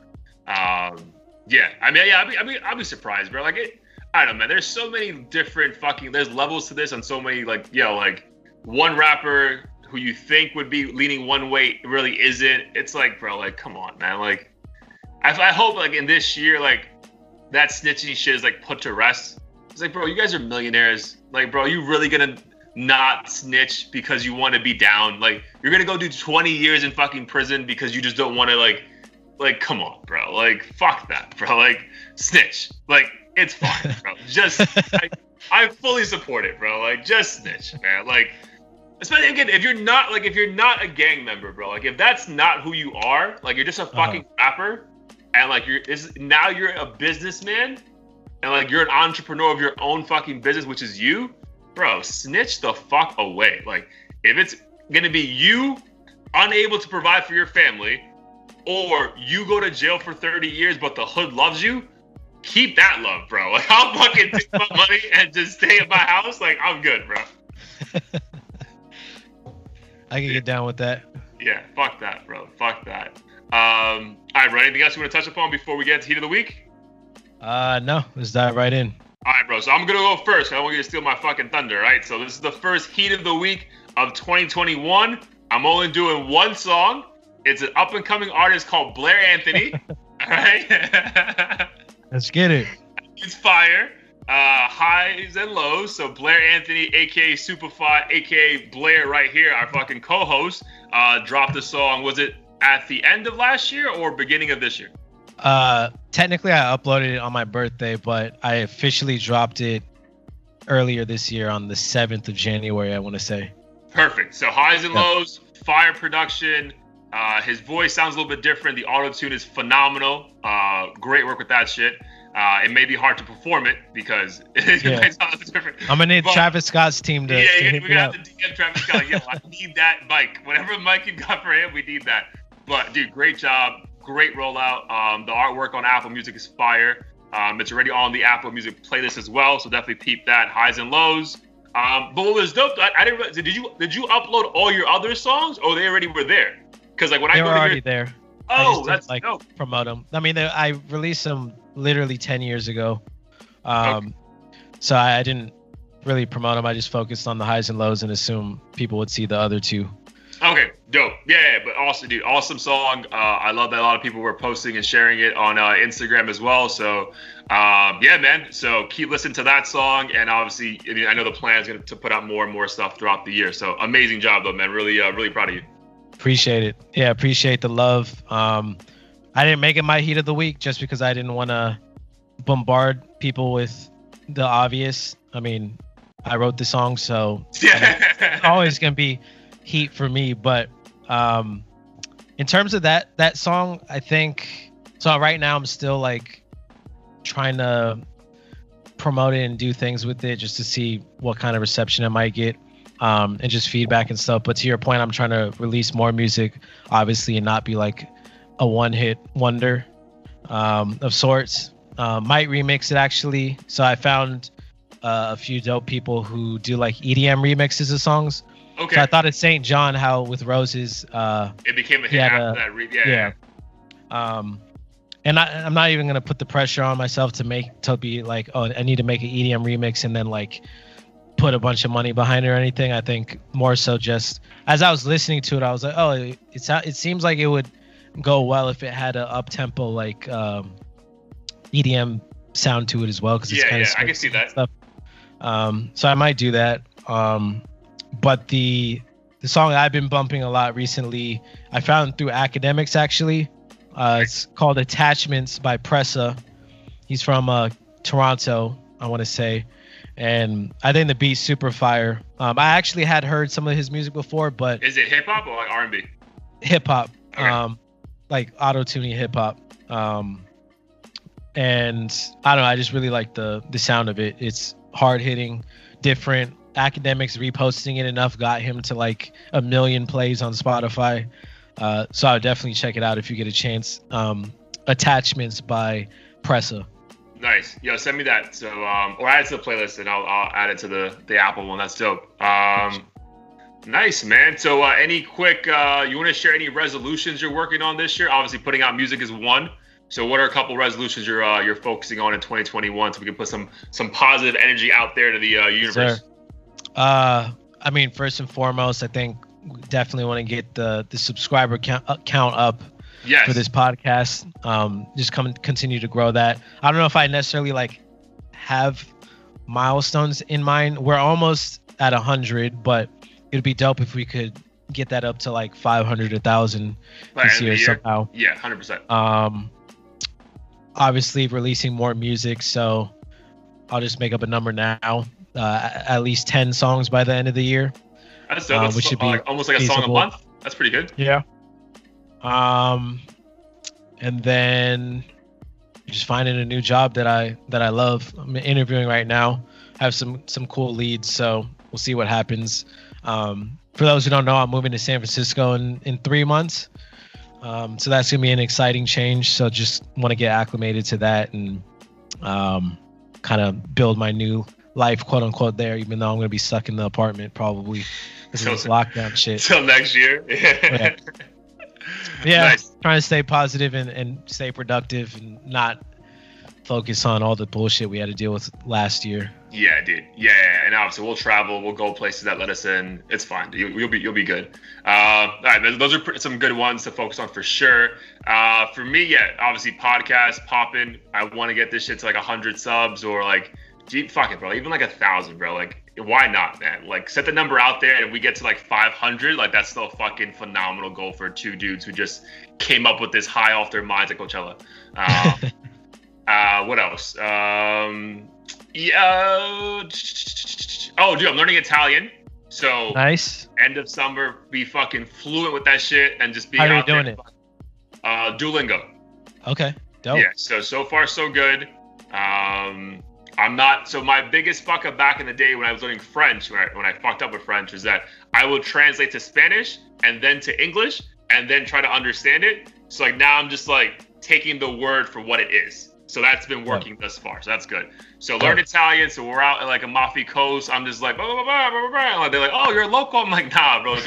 B: Um, yeah, I mean, yeah, I mean, I mean, I'll be surprised, bro. Like, it, I don't know, man. There's so many different fucking, there's levels to this, and so many, like, yo, like one rapper who you think would be leaning one way really isn't. It's like, bro, like, come on, man. Like, I, I hope, like, in this year, like, that snitching shit is like put to rest. It's like, bro, you guys are millionaires. Like, bro, you really gonna not snitch because you want to be down? Like, you're gonna go do 20 years in fucking prison because you just don't want to like, like, come on, bro. Like, fuck that, bro. Like, snitch. Like, it's fine, bro. Just, I, I fully support it, bro. Like, just snitch, man. Like, especially again, if you're not like, if you're not a gang member, bro. Like, if that's not who you are, like, you're just a uh-huh. fucking rapper and like you're is now you're a businessman and like you're an entrepreneur of your own fucking business which is you bro snitch the fuck away like if it's gonna be you unable to provide for your family or you go to jail for 30 years but the hood loves you keep that love bro like i'll fucking take my money and just stay at my house like i'm good bro
A: I can get down with that.
B: yeah fuck that bro fuck that um all right bro anything else you want to touch upon before we get to heat of the week
A: Uh no, let's dive right in.
B: All right, bro. So I'm gonna go first. I don't want you to steal my fucking thunder. Right. So this is the first heat of the week of 2021. I'm only doing one song. It's an up and coming artist called Blair Anthony. all right.
A: Let's get it.
B: He's fire. Uh, highs and lows. So Blair Anthony, aka Superfly, aka Blair, right here, our fucking co-host, uh, dropped the song. Was it at the end of last year or beginning of this year?
A: Uh, technically, I uploaded it on my birthday, but I officially dropped it earlier this year on the 7th of January, I want to say.
B: Perfect. So highs and lows, fire production. Uh, his voice sounds a little bit different. The auto tune is phenomenal. Uh, great work with that shit. Uh, it may be hard to perform it because it
A: Yeah.
B: may sound different.
A: I'm going to need
B: But-
A: Travis Scott's team to,
B: yeah,
A: to
B: yeah,
A: hit
B: we
A: me
B: got
A: up.
B: to DM Travis Scott. Yo, I need that mic. Whatever mic you got for him, we need that. But dude, great job, great rollout. Um, the artwork on Apple Music is fire. Um, it's already on the Apple Music playlist as well, so definitely peep that. Highs and lows. Um, but what was dope? I, I didn't. realize- Did you did you upload all your other songs, or they already were there? Because like when
A: They
B: I
A: were
B: go to
A: already
B: your,
A: there.
B: Oh, that's
A: like
B: dope.
A: promote them. I mean, they, I released them literally 10 years ago. Um, So I, I didn't really promote them. I just focused on the highs and lows and assume people would see the other two.
B: Okay, dope. Yeah, yeah, but also, dude, awesome song. Uh, I love that a lot of people were posting and sharing it on uh, Instagram as well. So, um, yeah, man. So keep listening to that song, and obviously, I, mean, I know the plan is going to put out more and more stuff throughout the year. So, amazing job, though, man. Really, uh, really proud of you.
A: Appreciate it. Yeah, appreciate the love. Um, I didn't make it my heat of the week just because I didn't want to bombard people with the obvious. I mean, I wrote the song, so
B: Yeah.
A: always gonna be heat for me. But um, in terms of that that song, I think so. Right now, I'm still like trying to promote it and do things with it just to see what kind of reception it might get. Um, and just feedback and stuff. But to your point, I'm trying to release more music, obviously, and not be like a one-hit wonder um, of sorts. Uh, might remix it actually. So I found uh, a few dope people who do like EDM remixes of songs.
B: okay.
A: So I thought of St. John, how with Roses, uh,
B: it became a hit after
A: the-
B: that. Re- yeah.
A: yeah. Um, and I, I'm not even gonna put the pressure on myself to make to be like, oh, I need to make an EDM remix and then like put a bunch of money behind it or anything. I think more so just as I was listening to it, I was like, oh, it, it's it seems like it would go well if it had a up tempo like um, EDM sound to it as well because it's
B: Yeah,
A: kind
B: yeah,
A: of
B: I can see that.
A: stuff. Um, so I might do that. Um, but the the song I've been bumping a lot recently, I found through academics actually. Uh, it's called Attachments by Pressa. He's from uh, Toronto, I want to say, and I think the beat's super fire. Um, I actually had heard some of his music before, but
B: Is it hip hop or like R and B?
A: hip hop,
B: Okay.
A: um, like auto tuning hip hop. Um, and I don't know, I just really like the the sound of it. It's hard hitting, different. Academics reposting it enough got him to like a million plays on Spotify. Uh, so I would definitely check it out if you get a chance. Um, Attachments by Pressa.
B: Nice. Yo, send me that. So, um, or add it to the playlist, and I'll, I'll add it to the the Apple one. That's dope. Um, nice, man. So, uh, any quick? Uh, you want to share any resolutions you're working on this year? Obviously, putting out music is one. So, what are a couple resolutions you're uh, you're focusing on in 2021 so we can put some some positive energy out there to the uh, universe?
A: Sir. Uh, I mean, first and foremost, I think definitely want to get the the subscriber count, uh, count up
B: Yes.
A: for this podcast. Um, just come and continue to grow that. I don't know if I necessarily like have milestones in mind. We're almost at a hundred, but it'd be dope if we could get that up to like 500, a thousand
B: By
A: this year
B: year?
A: somehow.
B: Yeah, hundred percent.
A: Um, obviously releasing more music, so I'll just make up a number now. Uh, at least 10 songs by the end of the year.
B: That's dope.
A: uh,
B: That's
A: which should be
B: like, almost like a song a month. That's pretty good.
A: Yeah. Um, and then just finding a new job that I that I love. I'm interviewing right now. I have some some cool leads, so we'll see what happens. Um, for those who don't know, I'm moving to San Francisco in in three months. Um, so that's gonna be an exciting change. So just want to get acclimated to that and um, kind of build my new life, quote unquote, there. Even though I'm gonna be stuck in the apartment probably because of this lockdown shit.
B: Till next year.
A: Yeah. yeah
B: Nice.
A: trying to stay positive and, and stay productive and not focus on all the bullshit we had to deal with last year
B: Yeah, dude. Yeah, yeah, and obviously we'll travel. We'll go places that let us in. It's fine. You, you'll be you'll be good. Uh, all right, those- are pr- some good ones to focus on for sure. Uh, for me, yeah, obviously podcast popping. I want to get this shit to like hundred subs or like, gee, fuck it, bro. Even like a thousand, bro. Like, why not, man? Like, set the number out there, and we get to like five hundred. Like, that's still a fucking phenomenal goal for two dudes who just came up with this high off their minds at Coachella. Uh, uh, what else? Um, yeah. Oh, dude, I'm learning Italian. So
A: nice
B: end of summer, be fucking fluent with that shit and just be
A: how are you doing
B: there.
A: it
B: Uh, Duolingo.
A: okay dope
B: Yeah. So so far so good. Um, I'm not. So my biggest fuck up back in the day when I was learning French, when I, when I fucked up with French, was that I would translate to Spanish and then to English and then try to understand it. So like now I'm just like taking the word for what it is. So that's been working thus far. So that's good. So learn. Italian. So we're out at like Amalfi Coast. I'm just like, blah, blah, blah, blah, blah, blah. They're like, oh, you're local. I'm like, nah, bro.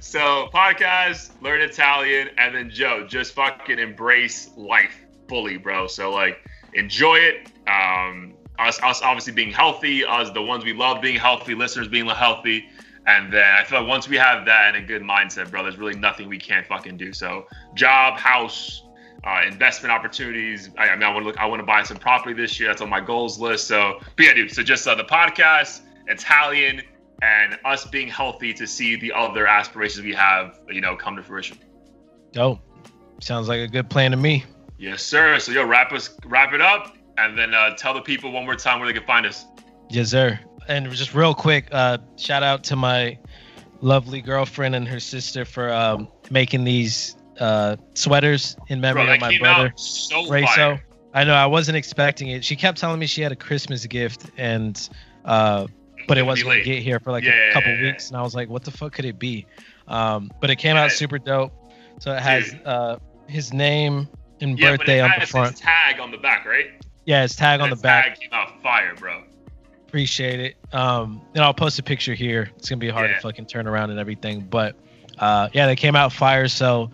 B: So podcast, learn Italian, and then Joe, just fucking embrace life fully, bro. So like, enjoy it. Um, us, us obviously being healthy, us the ones we love being healthy, listeners being healthy. And then I feel like once we have that and a good mindset, bro, there's really nothing we can't fucking do. So job, house, uh, investment opportunities. I, I mean, I want to look. I want to buy some property this year. That's on my goals list. So, but yeah, dude. So just uh, the podcast, Italian, and us being healthy to see the other aspirations we have, you know, come to fruition.
A: dope sounds like a good plan to me
B: Yes, sir. So yo, wrap us, wrap it up, and then uh, tell the people one more time where they can find us.
A: yes sir and just real quick uh shout out to my lovely girlfriend and her sister for um making these uh sweaters in memory
B: Bro,
A: of my brother
B: so
A: Rayso. I know I wasn't expecting it. She kept telling me she had a Christmas gift and uh but it wasn't gonna get here for like
B: Yeah,
A: a couple
B: yeah, yeah.
A: weeks and I was like, what the fuck could it be? Um but it came out super dope. So it has uh his name and
B: Yeah,
A: birthday on the front.
B: its tag on the back, right?
A: Yeah, his tag on the back.
B: Tag came out fire, bro.
A: Appreciate it. Um and I'll post a picture here. It's gonna be hard
B: Yeah.
A: to fucking turn around and everything. But uh yeah, they came out fire, so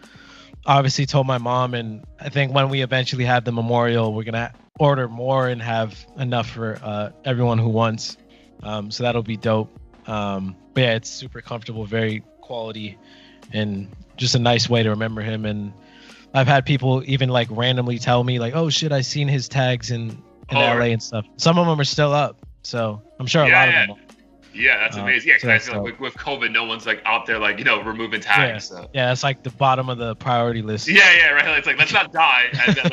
A: obviously told my mom and I think when we eventually have the memorial, we're gonna order more and have enough for uh, everyone who wants. Um, so that'll be dope. Um, but yeah, it's super comfortable, very quality, and just a nice way to remember him. And I've had people even like randomly tell me like, "Oh shit, I seen his tags in in
B: Oh,
A: LA and stuff." Some of them are still up, so I'm sure a
B: Yeah,
A: lot
B: yeah.
A: of them. Are.
B: Yeah, that's
A: Uh,
B: amazing. Yeah,
A: so
B: 'cause I feel like with, with COVID, no one's like out there like you know removing tags. So.
A: Yeah, it's like the bottom of the priority list.
B: Yeah, yeah, right. It's like let's not die. And then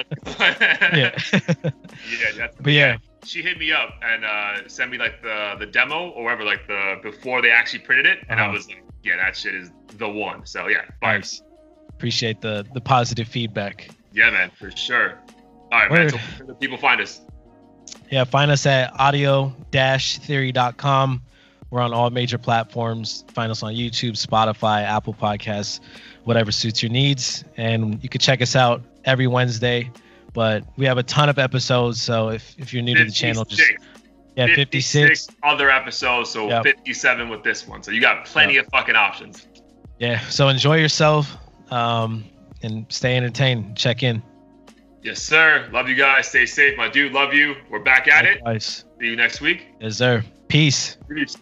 A: Yeah.
B: yeah, that's,
A: but yeah,
B: she hit me up and uh, sent me like the the demo or whatever, like the before they actually printed it, and I
A: Uh-huh.
B: was like, yeah, that shit is the one. So yeah,
A: nice. Appreciate the the positive feedback.
B: Yeah, man, for sure. All right, man. So where people find us?
A: Yeah, find us at audio-theory.com. We're on all major platforms. Find us on YouTube, Spotify, Apple Podcasts, whatever suits your needs. And you can check us out every Wednesday. But we have a ton of episodes, so if, if you're new to the channel, just yeah, 56.
B: other episodes, so
A: Yep.
B: 57 with this one. So you got plenty of fucking options.
A: Yeah, so enjoy yourself um, and stay entertained. Check in.
B: Yes, sir. Love you guys. Stay safe, my dude. Love you. We're back at it.
A: Likewise.
B: See you next week.
A: Yes, sir. Peace.
B: Peace.